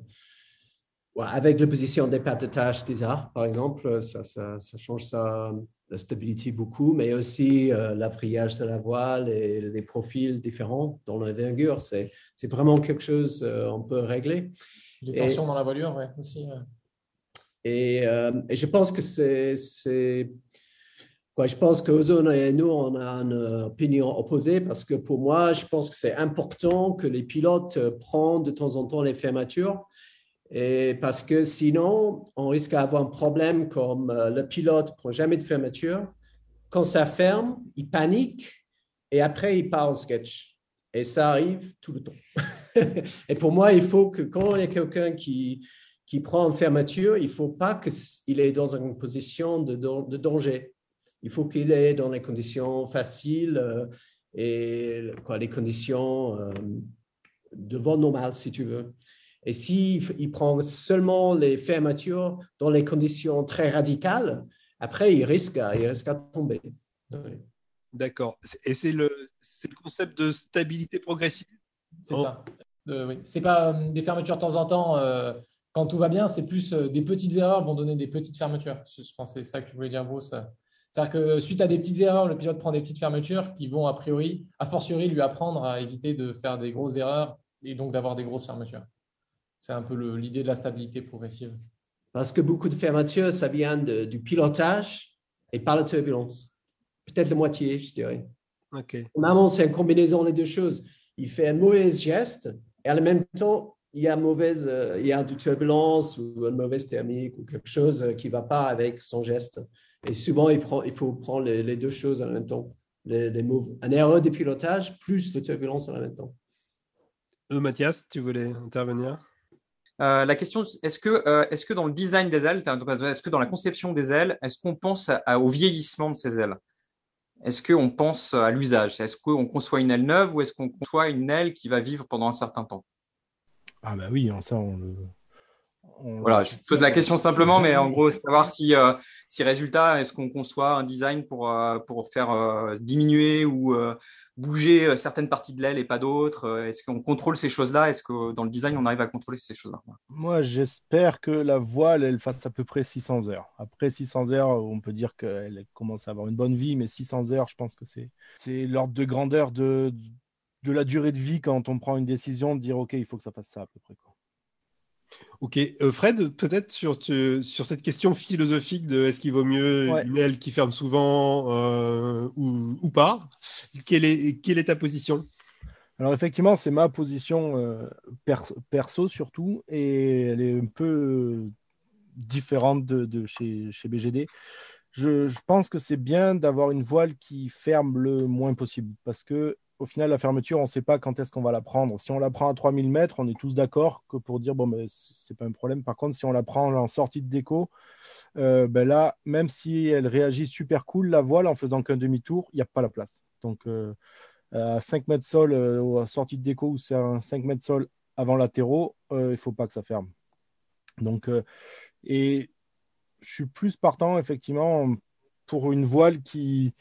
avec la position des pattes de tâche des arts, par exemple, ça, ça, change ça, la stabilité beaucoup, mais aussi euh, l'affrayage de la voile et les profils différents dans l'envergure. C'est, c'est vraiment quelque chose qu'on euh, peut régler. Les tensions dans la voilure, oui, aussi. Et, et, je pense que c'est, c'est je pense qu'Ozone et nous, on a une opinion opposée parce que pour moi, je pense que c'est important que les pilotes prennent de temps en temps les fermetures. Et parce que sinon, on risque d'avoir un problème comme euh, le pilote ne prend jamais de fermeture. Quand ça ferme, il panique et après, il part en sketch. Et ça arrive tout le temps. et pour moi, il faut que quand il y a quelqu'un qui, qui prend une fermeture, il ne faut pas qu'il est dans une position de danger. Il faut qu'il ait dans les conditions faciles euh, et quoi, les conditions euh, de vol normal, si tu veux. Et s'il il prend seulement les fermetures dans les conditions très radicales, après, il risque, il risque à tomber. D'accord. Et c'est le, le concept de stabilité progressive? C'est ça. Euh, oui. C'est pas des fermetures de temps en temps quand tout va bien, c'est plus des petites erreurs vont donner des petites fermetures. Je pense que c'est ça que tu voulais dire, Bruce. C'est-à-dire que suite à des petites erreurs, le pilote prend des petites fermetures qui vont a priori, a fortiori, lui apprendre à éviter de faire des grosses erreurs et donc d'avoir des grosses fermetures. C'est un peu l'idée de la stabilité progressive. Parce que beaucoup de fermetures, ça vient du pilotage et pas la turbulence. Peut-être la moitié, je dirais. Ok. Normalement, c'est une combinaison des deux choses. Il fait un mauvais geste et en même temps, il y a, mauvaise, euh, il y a du turbulence ou une mauvaise thermique ou quelque chose qui ne va pas avec son geste. Et souvent, il, prend, il faut prendre les, deux choses en même temps. Les, les un erreur de pilotage plus la turbulence en même temps. Euh, Mathias, tu voulais intervenir? Euh, la question, est-ce que, euh, est-ce que dans le design des ailes, est-ce que dans la conception des ailes, est-ce qu'on pense au vieillissement de ces ailes? Est-ce qu'on pense à l'usage? Est-ce qu'on conçoit une aile neuve ou est-ce qu'on conçoit une aile qui va vivre pendant un certain temps? Ah bah oui, ça on le, voilà, je pose la question simplement, mais en gros, savoir si, euh, si résultat, est-ce qu'on conçoit un design pour, euh, pour faire euh, diminuer ou bouger certaines parties de l'aile et pas d'autres Est-ce qu'on contrôle ces choses-là? Est-ce que dans le design, on arrive à contrôler ces choses-là? Moi, j'espère que la voile, elle fasse à peu près 600 heures. Après 600 heures, on peut dire qu'elle commence à avoir une bonne vie, mais 600 heures, je pense que c'est l'ordre de grandeur de, de la durée de vie quand on prend une décision de dire, OK, il faut que ça fasse ça à peu près. Quoi. Ok, euh, Fred, peut-être sur, sur cette question philosophique de est-ce qu'il vaut mieux une aile qui ferme souvent euh, ou, pas, quelle est, quelle est ta position? Alors effectivement, c'est ma position euh, perso surtout, et elle est un peu différente de, chez, chez, BGD. Je, je pense que c'est bien d'avoir une voile qui ferme le moins possible, parce que au final, la fermeture, on ne sait pas quand est-ce qu'on va la prendre. Si on la prend à 3000 mètres, on est tous d'accord que pour dire, bon, mais c'est pas un problème. Par contre, si on la prend en sortie de déco, euh, ben là, même si elle réagit super cool, la voile, en faisant qu'un demi-tour, il n'y a pas la place. Donc, euh, à 5 mètres sol, euh, ou à sortie de déco, ou c'est un 5 mètres sol avant latéraux, il ne faut pas que ça ferme. Donc, et je suis plus partant, effectivement, pour une voile qui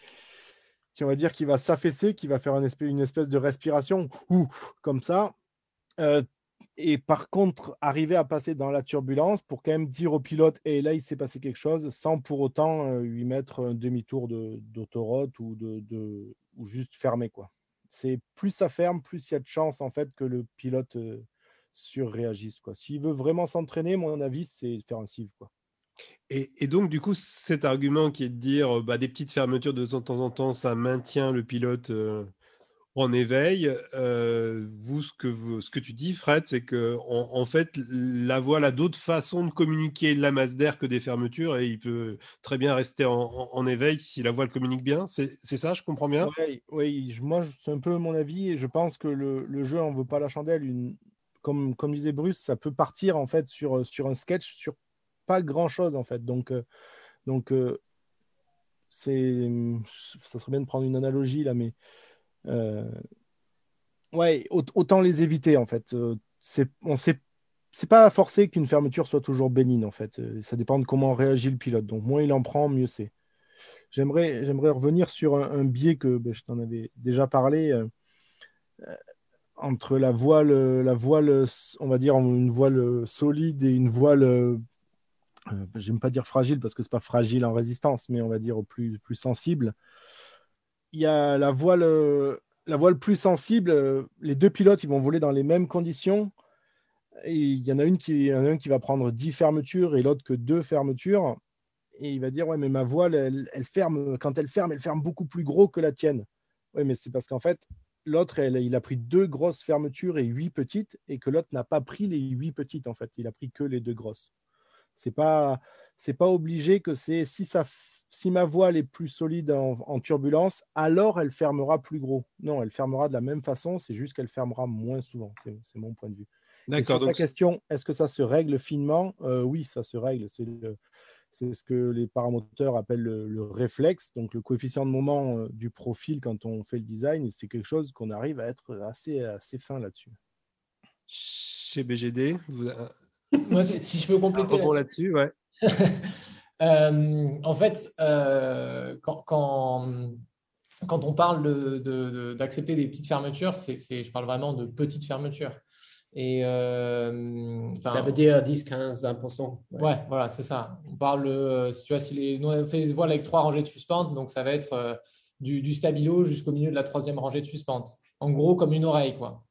qui on va dire qui va s'affaisser, qui va faire une espèce, de respiration ou comme ça. Euh, et par contre, arriver à passer dans la turbulence pour quand même dire au pilote, et là, il s'est passé quelque chose, sans pour autant euh, lui mettre un demi-tour d'autoroute ou, de, ou juste fermer. quoi. C'est plus ça ferme, plus il y a de chances en fait que le pilote euh, surréagisse. S'il veut vraiment s'entraîner, mon avis, c'est faire un sieve. Quoi. Et, donc, du coup, cet argument qui est de dire bah, des petites fermetures de temps en temps, ça maintient le pilote euh, en éveil. Euh, vous, ce que, tu dis, Fred, c'est que en, fait, la voile a d'autres façons de communiquer la masse d'air que des fermetures et il peut très bien rester en, éveil si la voile communique bien. C'est ça, je comprends bien? Oui, moi, c'est un peu mon avis et je pense que le, jeu en veut pas la chandelle. Comme disait Bruce, ça peut partir en fait sur, sur un sketch, sur pas grand chose en fait. Donc, euh, donc euh, c'est, ça serait bien de prendre une analogie là, mais euh, ouais, autant les éviter en fait. c'est, on sait, c'est pas forcé qu'une fermeture soit toujours bénigne en fait. Ça dépend de comment réagit le pilote. Donc moins il en prend, mieux c'est. J'aimerais, j'aimerais revenir sur un, biais que ben, je t'en avais déjà parlé. entre la voile, la voile, on va dire une voile solide et une voile euh, j'aime pas dire fragile parce que c'est pas fragile en résistance, mais on va dire plus, plus sensible. Il y a la voile, euh, la voile plus sensible. Euh, les deux pilotes, ils vont voler dans les mêmes conditions. Il y en a une qui, un qui va prendre 10 fermetures et l'autre que deux fermetures. Et il va dire Ouais, mais ma voile, elle, elle, ferme, quand elle ferme, elle ferme beaucoup plus gros que la tienne. Oui, mais c'est parce qu'en fait, l'autre, il a pris deux grosses fermetures et huit petites, et que l'autre n'a pas pris les huit petites, en fait. Il a pris que les deux grosses. C'est pas c'est pas obligé que c'est si ça si ma voile est plus solide en, turbulence, alors elle fermera plus gros. Non, elle fermera de la même façon, c'est juste qu'elle fermera moins souvent. C'est mon point de vue. D'accord. Donc... La question, est-ce que ça se règle finement? Euh, Oui, ça se règle. C'est ce que les paramoteurs appellent le, réflexe, donc le coefficient de moment euh, du profil quand on fait le design. C'est quelque chose qu'on arrive à être assez, assez fin là-dessus. Chez BGD, vous, moi, si je peux compléter là-dessus, ouais. Euh, en fait, euh, quand, quand, on parle d'accepter de, des petites fermetures, c'est, je parle vraiment de petites fermetures. Et, ça veut dire 10, 15, 20%. Ouais, voilà, c'est ça. On parle, si tu vois, si les, nous on fait des voiles avec trois rangées de suspente, donc ça va être du, stabilo jusqu'au milieu de la troisième rangée de suspente. En gros, comme une oreille, quoi.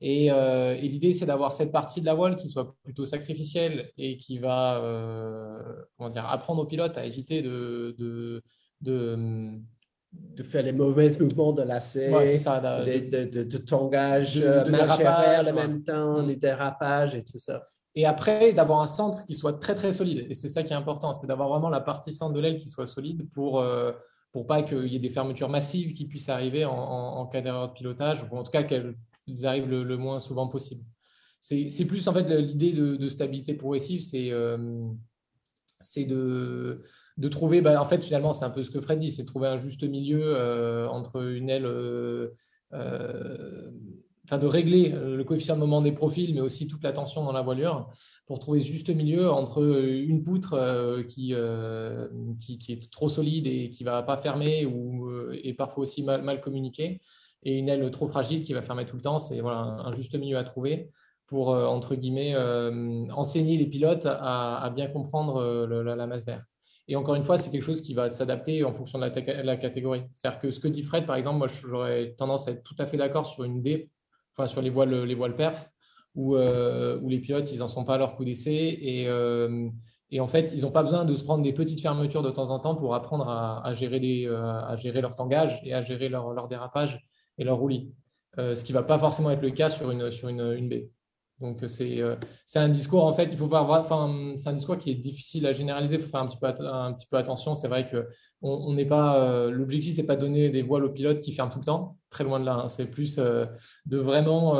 Et, euh, l'idée, c'est d'avoir cette partie de la voile qui soit plutôt sacrificielle et qui va euh, comment dire, apprendre aux pilotes à éviter de, de, de, faire les mauvais mouvements de lacet, de, de, de, tangage, de, en même temps, mm. des dérapages et tout ça. Et après, d'avoir un centre qui soit très très solide. Et c'est ça qui est important, c'est d'avoir vraiment la partie centre de l'aile qui soit solide pour, euh, pour pas qu'il y ait des fermetures massives qui puissent arriver en, cas d'erreur de pilotage, ou en tout cas qu'elles arrivent le, moins souvent possible. C'est plus en fait l'idée de, stabilité progressive, c'est euh, de, de, trouver, bah, en fait finalement c'est un peu ce que Fred dit, c'est de trouver un juste milieu euh, entre une aile euh, de régler le coefficient de moment des profils, mais aussi toute la tension dans la voilure, pour trouver juste milieu entre une poutre qui, qui, est trop solide et qui ne va pas fermer ou est parfois aussi mal, mal communiquée, et une aile trop fragile qui va fermer tout le temps. C'est voilà, un juste milieu à trouver pour, entre guillemets, enseigner les pilotes à, bien comprendre la, masse d'air. Et encore une fois, c'est quelque chose qui va s'adapter en fonction de la, catégorie. C'est-à-dire que ce que dit Fred, par exemple, moi, j'aurais tendance à être tout à fait d'accord sur une D sur les voiles, les voiles perf, où, euh, où, les pilotes, ils n'en sont pas à leur coup d'essai. Et, euh, et, en fait, ils n'ont pas besoin de se prendre des petites fermetures de temps en temps pour apprendre à, gérer, euh, à gérer leur tangage et à gérer leur, leur dérapage et leur roulis. ce qui ne va pas forcément être le cas sur une, sur une, une. Donc, c'est un discours, en fait, il faut voir, enfin, c'est un discours qui est difficile à généraliser, il faut faire un petit peu, un petit peu attention. C'est vrai que on n'est pas, l'objectif, c'est pas donner des voiles aux pilotes qui ferment tout le temps, très loin de là. Hein. C'est plus de vraiment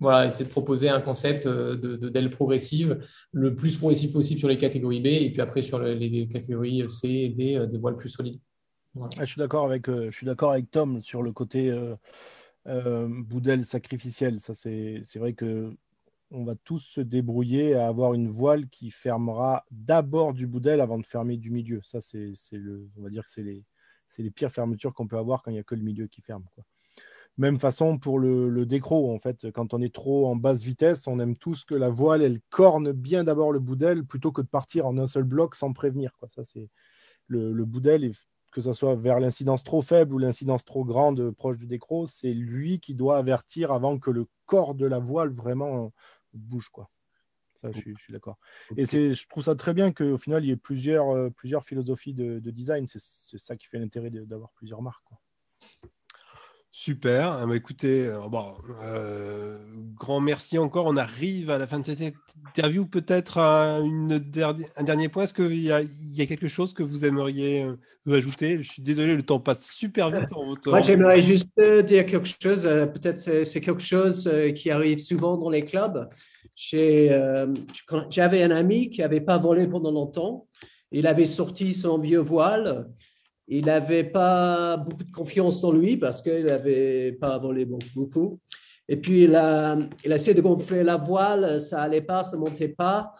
voilà, essayer de proposer un concept d'aile progressive, le plus progressif possible sur les catégories B, et puis après sur les, catégories C et D, des voiles plus solides. Ah, je suis d'accord avec, je suis d'accord avec Tom sur le côté euh, boudel sacrificiel. C'est vrai que on va tous se débrouiller à avoir une voile qui fermera d'abord du boudel avant de fermer du milieu. Ça, c'est le, on va dire que c'est les, les pires fermetures qu'on peut avoir quand il n'y a que le milieu qui ferme. Même façon pour le, le décro, en fait, quand on est trop en basse vitesse, on aime tous que la voile, elle corne bien d'abord le boudel plutôt que de partir en un seul bloc sans prévenir. Quoi. Ça, c'est le, le boudel est que ce soit vers l'incidence trop faible ou l'incidence trop grande proche du décro, c'est lui qui doit avertir avant que le corps de la voile vraiment bouge. Quoi. Ça, je suis, d'accord. Et je trouve ça très bien qu'au final, il y ait plusieurs, euh, plusieurs philosophies de, design. C'est ça qui fait l'intérêt d'avoir plusieurs marques. Quoi. Super. Ah bah, écoutez, euh, bon, euh, grand merci encore. On arrive à la fin de cette interview. Peut-être un dernier point. Est-ce qu'il y, a quelque chose que vous aimeriez euh, ajouter? Je suis désolé, le temps passe super vite en votre Moi, j'aimerais juste dire quelque chose. Peut-être c'est quelque chose qui arrive souvent dans les clubs. J'avais un ami qui n'avait pas volé pendant longtemps. Il avait sorti son vieux voile il n'avait pas beaucoup de confiance dans lui parce qu'il n'avait pas volé beaucoup. Et puis, il a, essayé de gonfler la voile, ça n'allait pas, ça montait pas.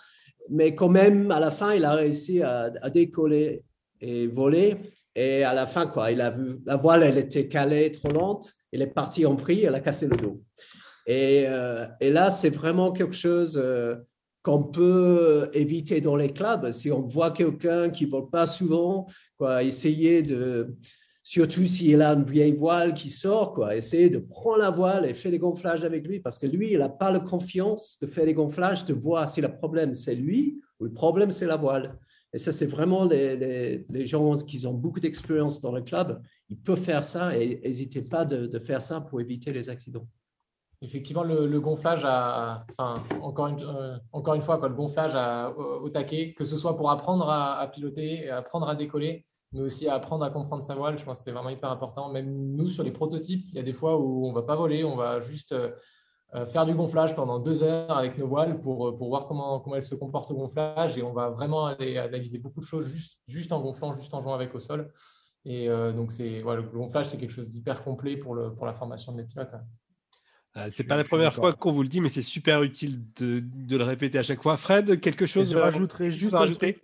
Mais quand même, à la fin, il a réussi à, décoller et voler. Et à la fin, quoi, il a vu la voile, elle était calée, trop lente. Il est parti en prix, elle a cassé le dos. Et, euh, là, c'est vraiment quelque chose euh, qu'on peut éviter dans les clubs. Si on voit quelqu'un qui ne vole pas souvent, quoi, essayer de, surtout s'il a une vieille voile qui sort, quoi, essayer de prendre la voile et faire les gonflages avec lui, parce que lui, il n'a pas la confiance de faire les gonflages, de voir si le problème c'est lui ou le problème c'est la voile. Et ça, c'est vraiment les, les, gens qui ont beaucoup d'expérience dans le club, ils peuvent faire ça et n'hésitez pas de, faire ça pour éviter les accidents. Effectivement, le, gonflage, enfin, encore une, euh, encore une fois, quoi, le gonflage au, taquet, que ce soit pour apprendre à, piloter, apprendre à décoller, mais aussi à apprendre à comprendre sa voile, je pense que c'est vraiment hyper important. Même nous, sur les prototypes, il y a des fois où on ne va pas voler, on va juste euh, euh, faire du gonflage pendant deux heures avec nos voiles pour, pour voir comment, comment elles se comportent au gonflage et on va vraiment aller analyser beaucoup de choses juste, juste en gonflant, juste en jouant avec au sol. Et donc, c'est, voilà, le gonflage, c'est quelque chose d'hyper complet pour, le, pour la formation des pilotes. Euh, c'est pas la première fois qu'on vous le dit, mais c'est super utile de, le répéter à chaque fois. Fred, quelque chose Je rajouterais juste rajouter?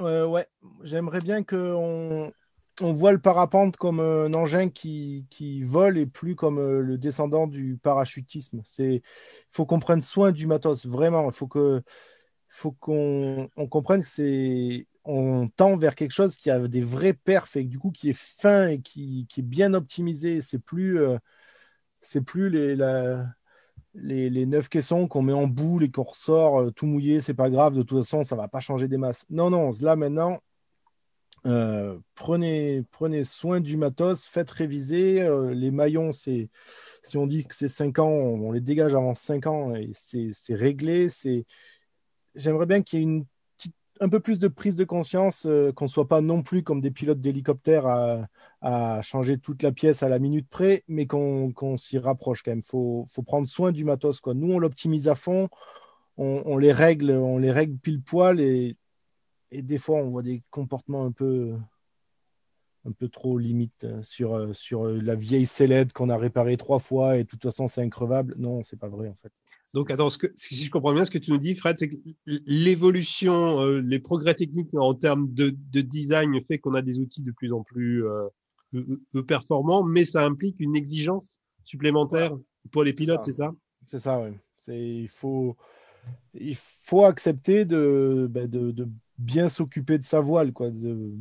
Ouais, j'aimerais bien qu'on on voit le parapente comme un engin qui, vole et plus comme euh, le descendant du parachutisme. Il faut qu'on prenne soin du matos, vraiment. Il faut que faut qu'on comprenne que c'est on tend vers quelque chose qui a des vrais perfs et du coup qui est fin et qui, est bien optimisé. C'est plus euh, c'est plus les, les, neuf caissons qu'on met en boule et qu'on ressort euh, tout mouillé, c'est pas grave, de toute façon ça va pas changer des masses. Non non, là maintenant euh, prenez, prenez soin du matos, faites réviser. Euh, les maillons, c'est, si on dit que c'est 5 ans, on, les dégage avant 5 ans et c'est, réglé. C'est... J'aimerais bien qu'il y ait une un peu plus de prise de conscience, euh, qu'on ne soit pas non plus comme des pilotes d'hélicoptère à, changer toute la pièce à la minute près, mais qu'on, s'y rapproche quand même. Il faut, prendre soin du matos. Quoi. Nous, on l'optimise à fond, on, les règle, on les règle pile poil et des fois, on voit des comportements un peu, un peu trop limites euh, sur, euh, la vieille sellette qu'on a réparée trois fois et de toute façon, c'est increvable. Non, c'est pas vrai en fait. Donc, attends, ce que, si je comprends bien ce que tu nous dis, Fred, c'est que l'évolution, les progrès techniques en termes de, de design fait qu'on a des outils de plus en plus performants, mais ça implique une exigence supplémentaire pour les pilotes, c'est ça? C'est ça, oui. Il faut, il faut accepter de, ben, de, de bien s'occuper de sa voile, quoi, de,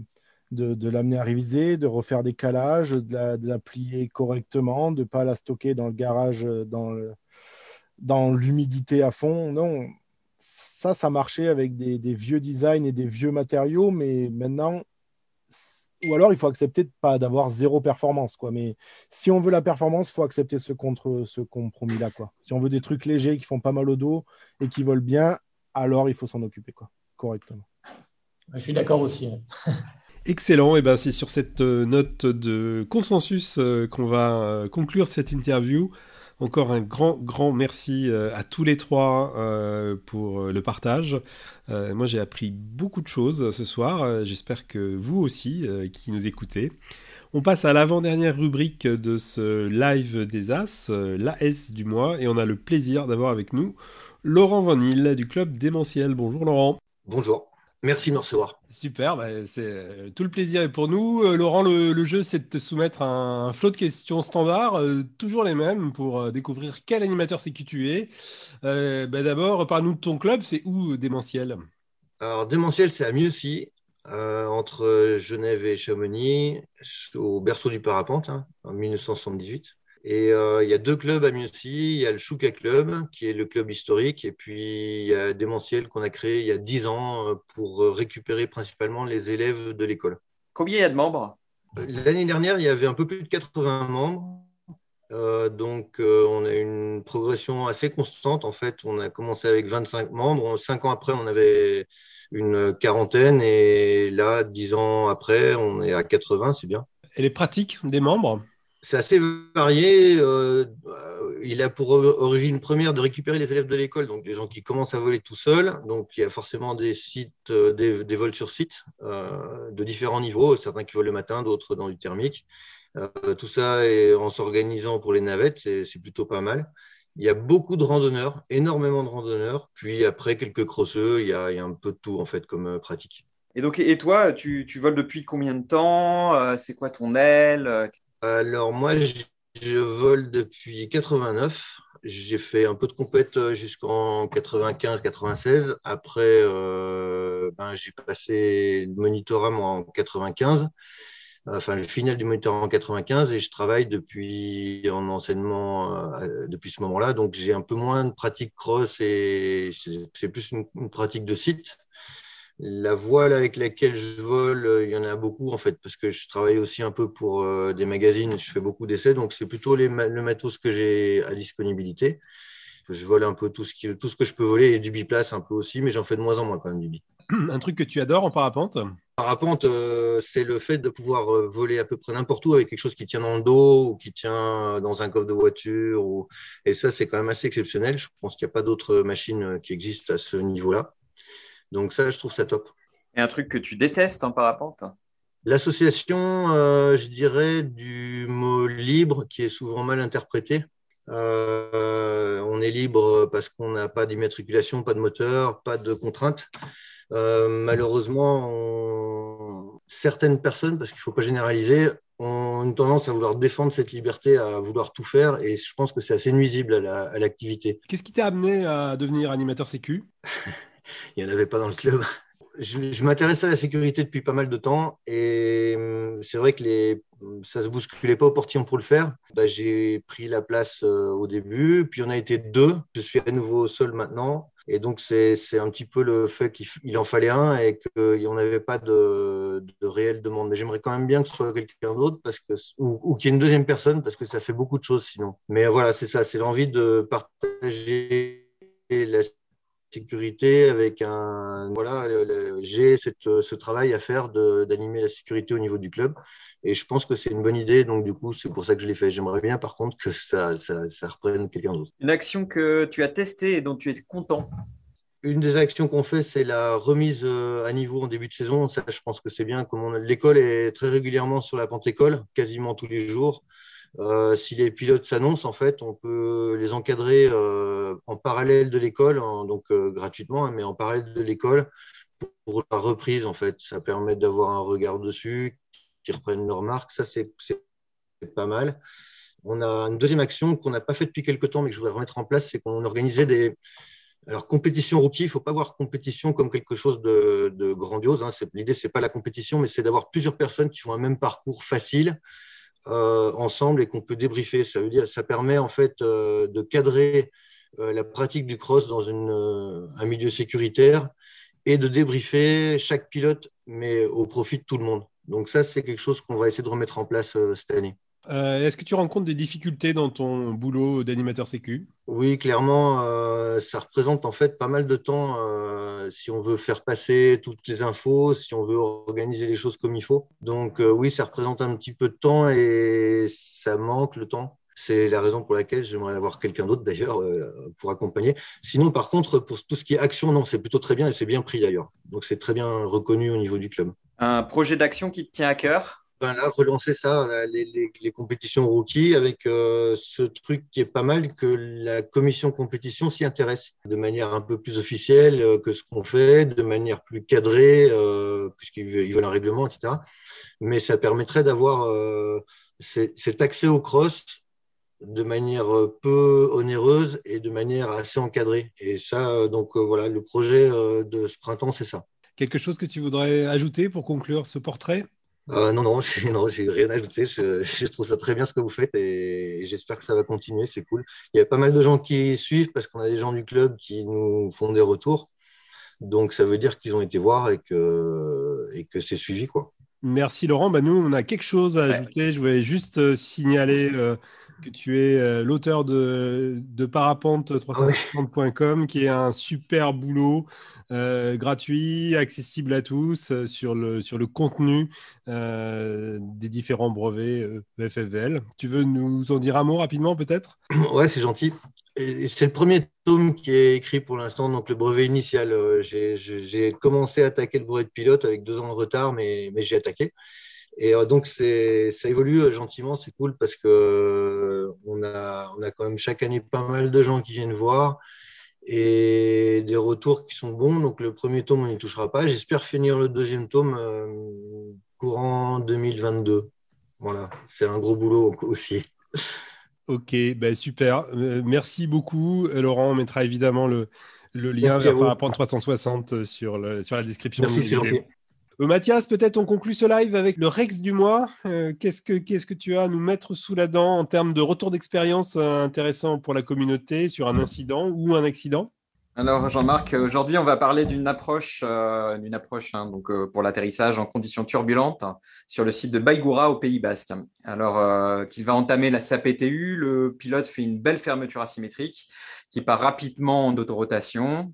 de, l'amener à réviser, de refaire des calages, de la, plier correctement, de ne pas la stocker dans le garage, dans, dans l'humidité à fond. Non, ça, ça marchait avec des, vieux designs et des vieux matériaux, mais maintenant, ou alors il faut accepter de pas d'avoir zéro performance, quoi. Mais si on veut la performance, il faut accepter ce, contre, ce compromis-là, quoi. Si on veut des trucs légers qui font pas mal au dos et qui volent bien, alors il faut s'en occuper, quoi, correctement. Je suis d'accord aussi. Excellent, et ben c'est sur cette euh, note de consensus euh, qu'on va euh, conclure cette interview. Encore un grand, grand merci à tous les trois pour le partage. moi, j'ai appris beaucoup de choses ce soir. J'espère que vous aussi, qui nous écoutez. On passe à l'avant-dernière rubrique de ce live des As, l'AS du mois, et on a le plaisir d'avoir avec nous Laurent Vanille du club Démentiel. Bonjour Laurent. Bonjour. Merci de me recevoir. Super, bah, c'est euh, tout le plaisir est pour nous. Euh, Laurent, le, jeu, c'est de te soumettre un, flot de questions standards, euh, toujours les mêmes, pour découvrir quel animateur c'est qui tu es. Bah, d'abord, parle-nous de ton club, c'est où Démentiel? Alors, Démentiel, c'est à Mieuxy, entre Genève et Chamonix, au berceau du parapente, hein, en 1978. Et euh, il y a deux clubs à Mieuxy. Il y a le Chouka Club, qui est le club historique, et puis il y a Démentiel qu'on a créé il y a dix ans euh, pour récupérer principalement les élèves de l'école. Combien il y a de membres? L'année dernière, il y avait un peu plus de 80 membres. Euh, donc, on a une progression assez constante. En fait, on a commencé avec 25 membres. Cinq ans après, on avait une quarantaine. Et là, dix ans après, on est à 80. C'est bien. Et les pratiques des membres? C'est assez varié. Euh, il a pour origine première de récupérer les élèves de l'école, donc des gens qui commencent à voler tout seuls. Donc il y a forcément des sites, euh, des, vols sur site euh, de différents niveaux, certains qui volent le matin, d'autres dans du thermique. tout ça est en s'organisant pour les navettes, c'est plutôt pas mal. Il y a beaucoup de randonneurs, énormément de randonneurs. Puis après quelques crosseux, il y a, un peu de tout en fait comme pratique. Et donc, et toi, tu, tu voles depuis combien de temps? C'est quoi ton aile? Alors moi, je vole depuis 89. J'ai fait un peu de compète euh, jusqu'en 95-96. Après, euh, ben, j'ai passé le monitorat en 95. Enfin, le final du monitorat en 95 et je travaille depuis en enseignement euh, depuis ce moment-là. Donc, j'ai un peu moins de pratique cross et c'est plus une, pratique de site. La voile avec laquelle je vole, euh, il y en a beaucoup en fait, parce que je travaille aussi un peu pour euh, des magazines, je fais beaucoup d'essais, donc c'est plutôt le matos que j'ai à disponibilité. Je vole un peu tout ce, qui, tout ce que je peux voler et du biplace un peu aussi, mais j'en fais de moins en moins quand même du bi. Un truc que tu adores en parapente? Parapente, euh, c'est le fait de pouvoir voler à peu près n'importe où avec quelque chose qui tient dans le dos ou qui tient dans un coffre de voiture. Et ça, c'est quand même assez exceptionnel. Je pense qu'il n'y a pas d'autres machines qui existent à ce niveau-là. Donc ça, je trouve ça top. Et un truc que tu détestes en parapente L'association, euh, je dirais, du mot libre qui est souvent mal interprété. Euh, on est libre parce qu'on n'a pas d'immatriculation, pas de moteur, pas de contraintes. Euh, malheureusement, certaines personnes, parce qu'il ne faut pas généraliser, ont une tendance à vouloir défendre cette liberté, à vouloir tout faire, et je pense que c'est assez nuisible à l'activité. Qu'est-ce qui t'a amené à devenir animateur sécu Il n'y en avait pas dans le club. Je, m'intéressais à la sécurité depuis pas mal de temps et hum, c'est vrai que les, ça se bousculait pas au portillon pour le faire. Bah, j'ai pris la place euh, au début, puis on a été deux. Je suis à nouveau seul maintenant et donc, c'est un petit peu le fait qu'il en fallait un et qu'il n'y avait pas de, de réelle demande. Mais j'aimerais quand même bien que ce soit quelqu'un d'autre parce que, ou, ou qu'il y ait une deuxième personne parce que ça fait beaucoup de choses sinon. Mais voilà, c'est ça, c'est l'envie de partager la sécurité avec un. Voilà, j'ai ce travail à faire d'animer la sécurité au niveau du club. Et je pense que c'est une bonne idée, donc du coup, c'est pour ça que je l'ai fait. J'aimerais bien, par contre, que ça, ça, ça reprenne quelqu'un d'autre. Une action que tu as testée et dont tu es content? Une des actions qu'on fait, c'est la remise euh, à niveau en début de saison. Ça, je pense que c'est bien. Comme l'école est très régulièrement sur la pente école, quasiment tous les jours. Euh, si les pilotes s'annoncent, en fait, on peut les encadrer euh, en parallèle de l'école, donc gratuitement, hein, mais en parallèle de l'école pour la reprise. En fait, ça permet d'avoir un regard dessus, qui reprennent leurs marques. Ça, c'est pas mal. On a une deuxième action qu'on n'a pas fait depuis quelques temps, mais que je voudrais remettre en place, c'est qu'on organisait des alors compétition rookie. Il ne faut pas voir compétition comme quelque chose de, grandiose. Hein. L'idée, c'est pas la compétition, mais c'est d'avoir plusieurs personnes qui font un même parcours facile euh, ensemble et qu'on peut débriefer. Ça veut dire, ça permet en fait euh, de cadrer euh, la pratique du cross dans une, un milieu sécuritaire et de débriefer chaque pilote, mais au profit de tout le monde. Donc ça, c'est quelque chose qu'on va essayer de remettre en place euh, cette année. Euh, est-ce que tu rencontres des difficultés dans ton boulot d'animateur sécu? Oui, clairement, euh, ça représente en fait pas mal de temps si on veut faire passer toutes les infos, si on veut organiser les choses comme il faut. Donc oui, ça représente un petit peu de temps et ça manque le temps. C'est la raison pour laquelle j'aimerais avoir quelqu'un d'autre d'ailleurs pour accompagner. Sinon, par contre, pour tout ce qui est action, non, c'est plutôt très bien et c'est bien pris d'ailleurs. Donc c'est très bien reconnu au niveau du club un projet d'action qui te tient à cœur? Ben relancer ça, les, compétitions rookies, avec euh, ce truc qui est pas mal, que la commission compétition s'y intéresse de manière un peu plus officielle euh, que ce qu'on fait, de manière plus cadrée, euh, puisqu'ils veulent un règlement, etc. Mais ça permettrait d'avoir cet accès au cross de manière peu onéreuse et de manière assez encadrée. Et ça, donc voilà, le projet de ce printemps, c'est ça. Quelque chose que tu voudrais ajouter pour conclure ce portrait? Euh, non, non, non, j'ai rien ajouté. Je, je, trouve ça très bien ce que vous faites et, j'espère que ça va continuer. C'est cool. Il y a pas mal de gens qui suivent parce qu'on a des gens du club qui nous font des retours. Donc, ça veut dire qu'ils ont été voir et que, et que c'est suivi. Quoi. Merci Laurent. Bah, nous, on a quelque chose à ajouter. Je voulais juste euh, signaler euh, tu es euh, l'auteur de, de parapente360.com, qui est un super boulot euh, gratuit, accessible à tous euh, sur, le, contenu des différents brevets FFVL. Tu veux nous en dire un mot rapidement peut-être? Ouais, c'est gentil. C'est le premier tome qui est écrit pour l'instant, donc le brevet initial. J'ai commencé à attaquer le brevet de pilote avec deux ans de retard, mais j'ai attaqué. Et euh, donc, ça évolue euh, gentiment, c'est cool parce que euh, on a, on a quand même chaque année pas mal de gens qui viennent voir et des retours qui sont bons. Donc, le premier tome, on n'y touchera pas. J'espère finir le deuxième tome courant 2022. Voilà, c'est un gros boulot aussi. Ok, ben super. merci beaucoup, Laurent. On mettra évidemment le, le lien vers Parapente 360 sur, le, sur la description. Merci, Mathias, peut-être on conclut ce live avec le Rex du mois. Euh, qu'est-ce, que, tu as à nous mettre sous la dent en termes de retour d'expérience euh, intéressant pour la communauté sur un incident ou un accident? Alors Jean-Marc, aujourd'hui on va parler d'une approche, approche hein, pour l'atterrissage en conditions turbulentes sur le site de Baïgoura au Pays Basque. Alors qu'il va entamer la SAPTU, le pilote fait une belle fermeture asymétrique qui part rapidement en autorotation.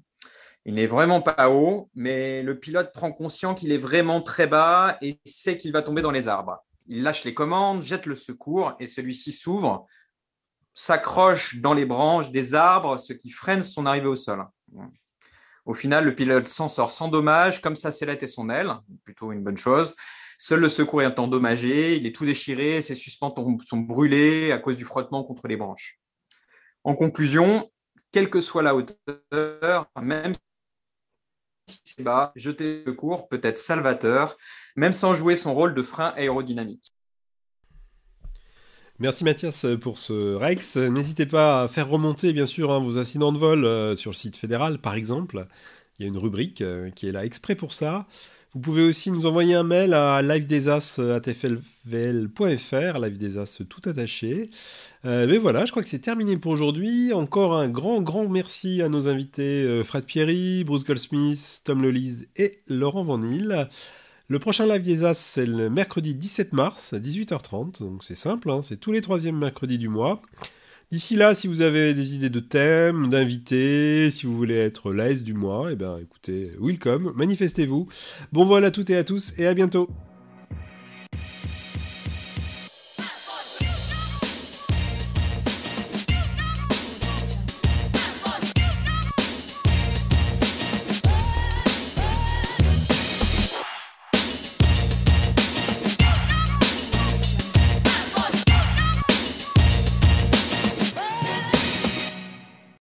Il n'est vraiment pas haut, mais le pilote prend conscience qu'il est vraiment très bas et sait qu'il va tomber dans les arbres. Il lâche les commandes, jette le secours et celui-ci s'ouvre, s'accroche dans les branches des arbres, ce qui freine son arrivée au sol. Au final, le pilote s'en sort sans dommage, comme sa sellette et son aile, plutôt une bonne chose. Seul le secours est endommagé, il est tout déchiré, ses suspens sont brûlés à cause du frottement contre les branches. En conclusion, quelle que soit la hauteur, même bas, jeter le cours peut être salvateur, même sans jouer son rôle de frein aérodynamique. Merci Mathias pour ce Rex. N'hésitez pas à faire remonter bien sûr hein, vos incidents de vol euh, sur le site fédéral par exemple. Il y a une rubrique euh, qui est là exprès pour ça. Vous pouvez aussi nous envoyer un mail à livedesas.tflvl.fr, live des as tout attaché. Euh, mais voilà, je crois que c'est terminé pour aujourd'hui. Encore un grand, grand merci à nos invités Fred Pierry, Bruce Goldsmith, Tom Lelise et Laurent Van le prochain live des As, c'est le mercredi 17 mars à 18h30. Donc c'est simple, hein, c'est tous les troisièmes mercredis du mois. D'ici là, si vous avez des idées de thèmes, d'invités, si vous voulez être l'AS du mois, eh bien écoutez, welcome, manifestez-vous. Bon voilà à toutes et à tous et à bientôt.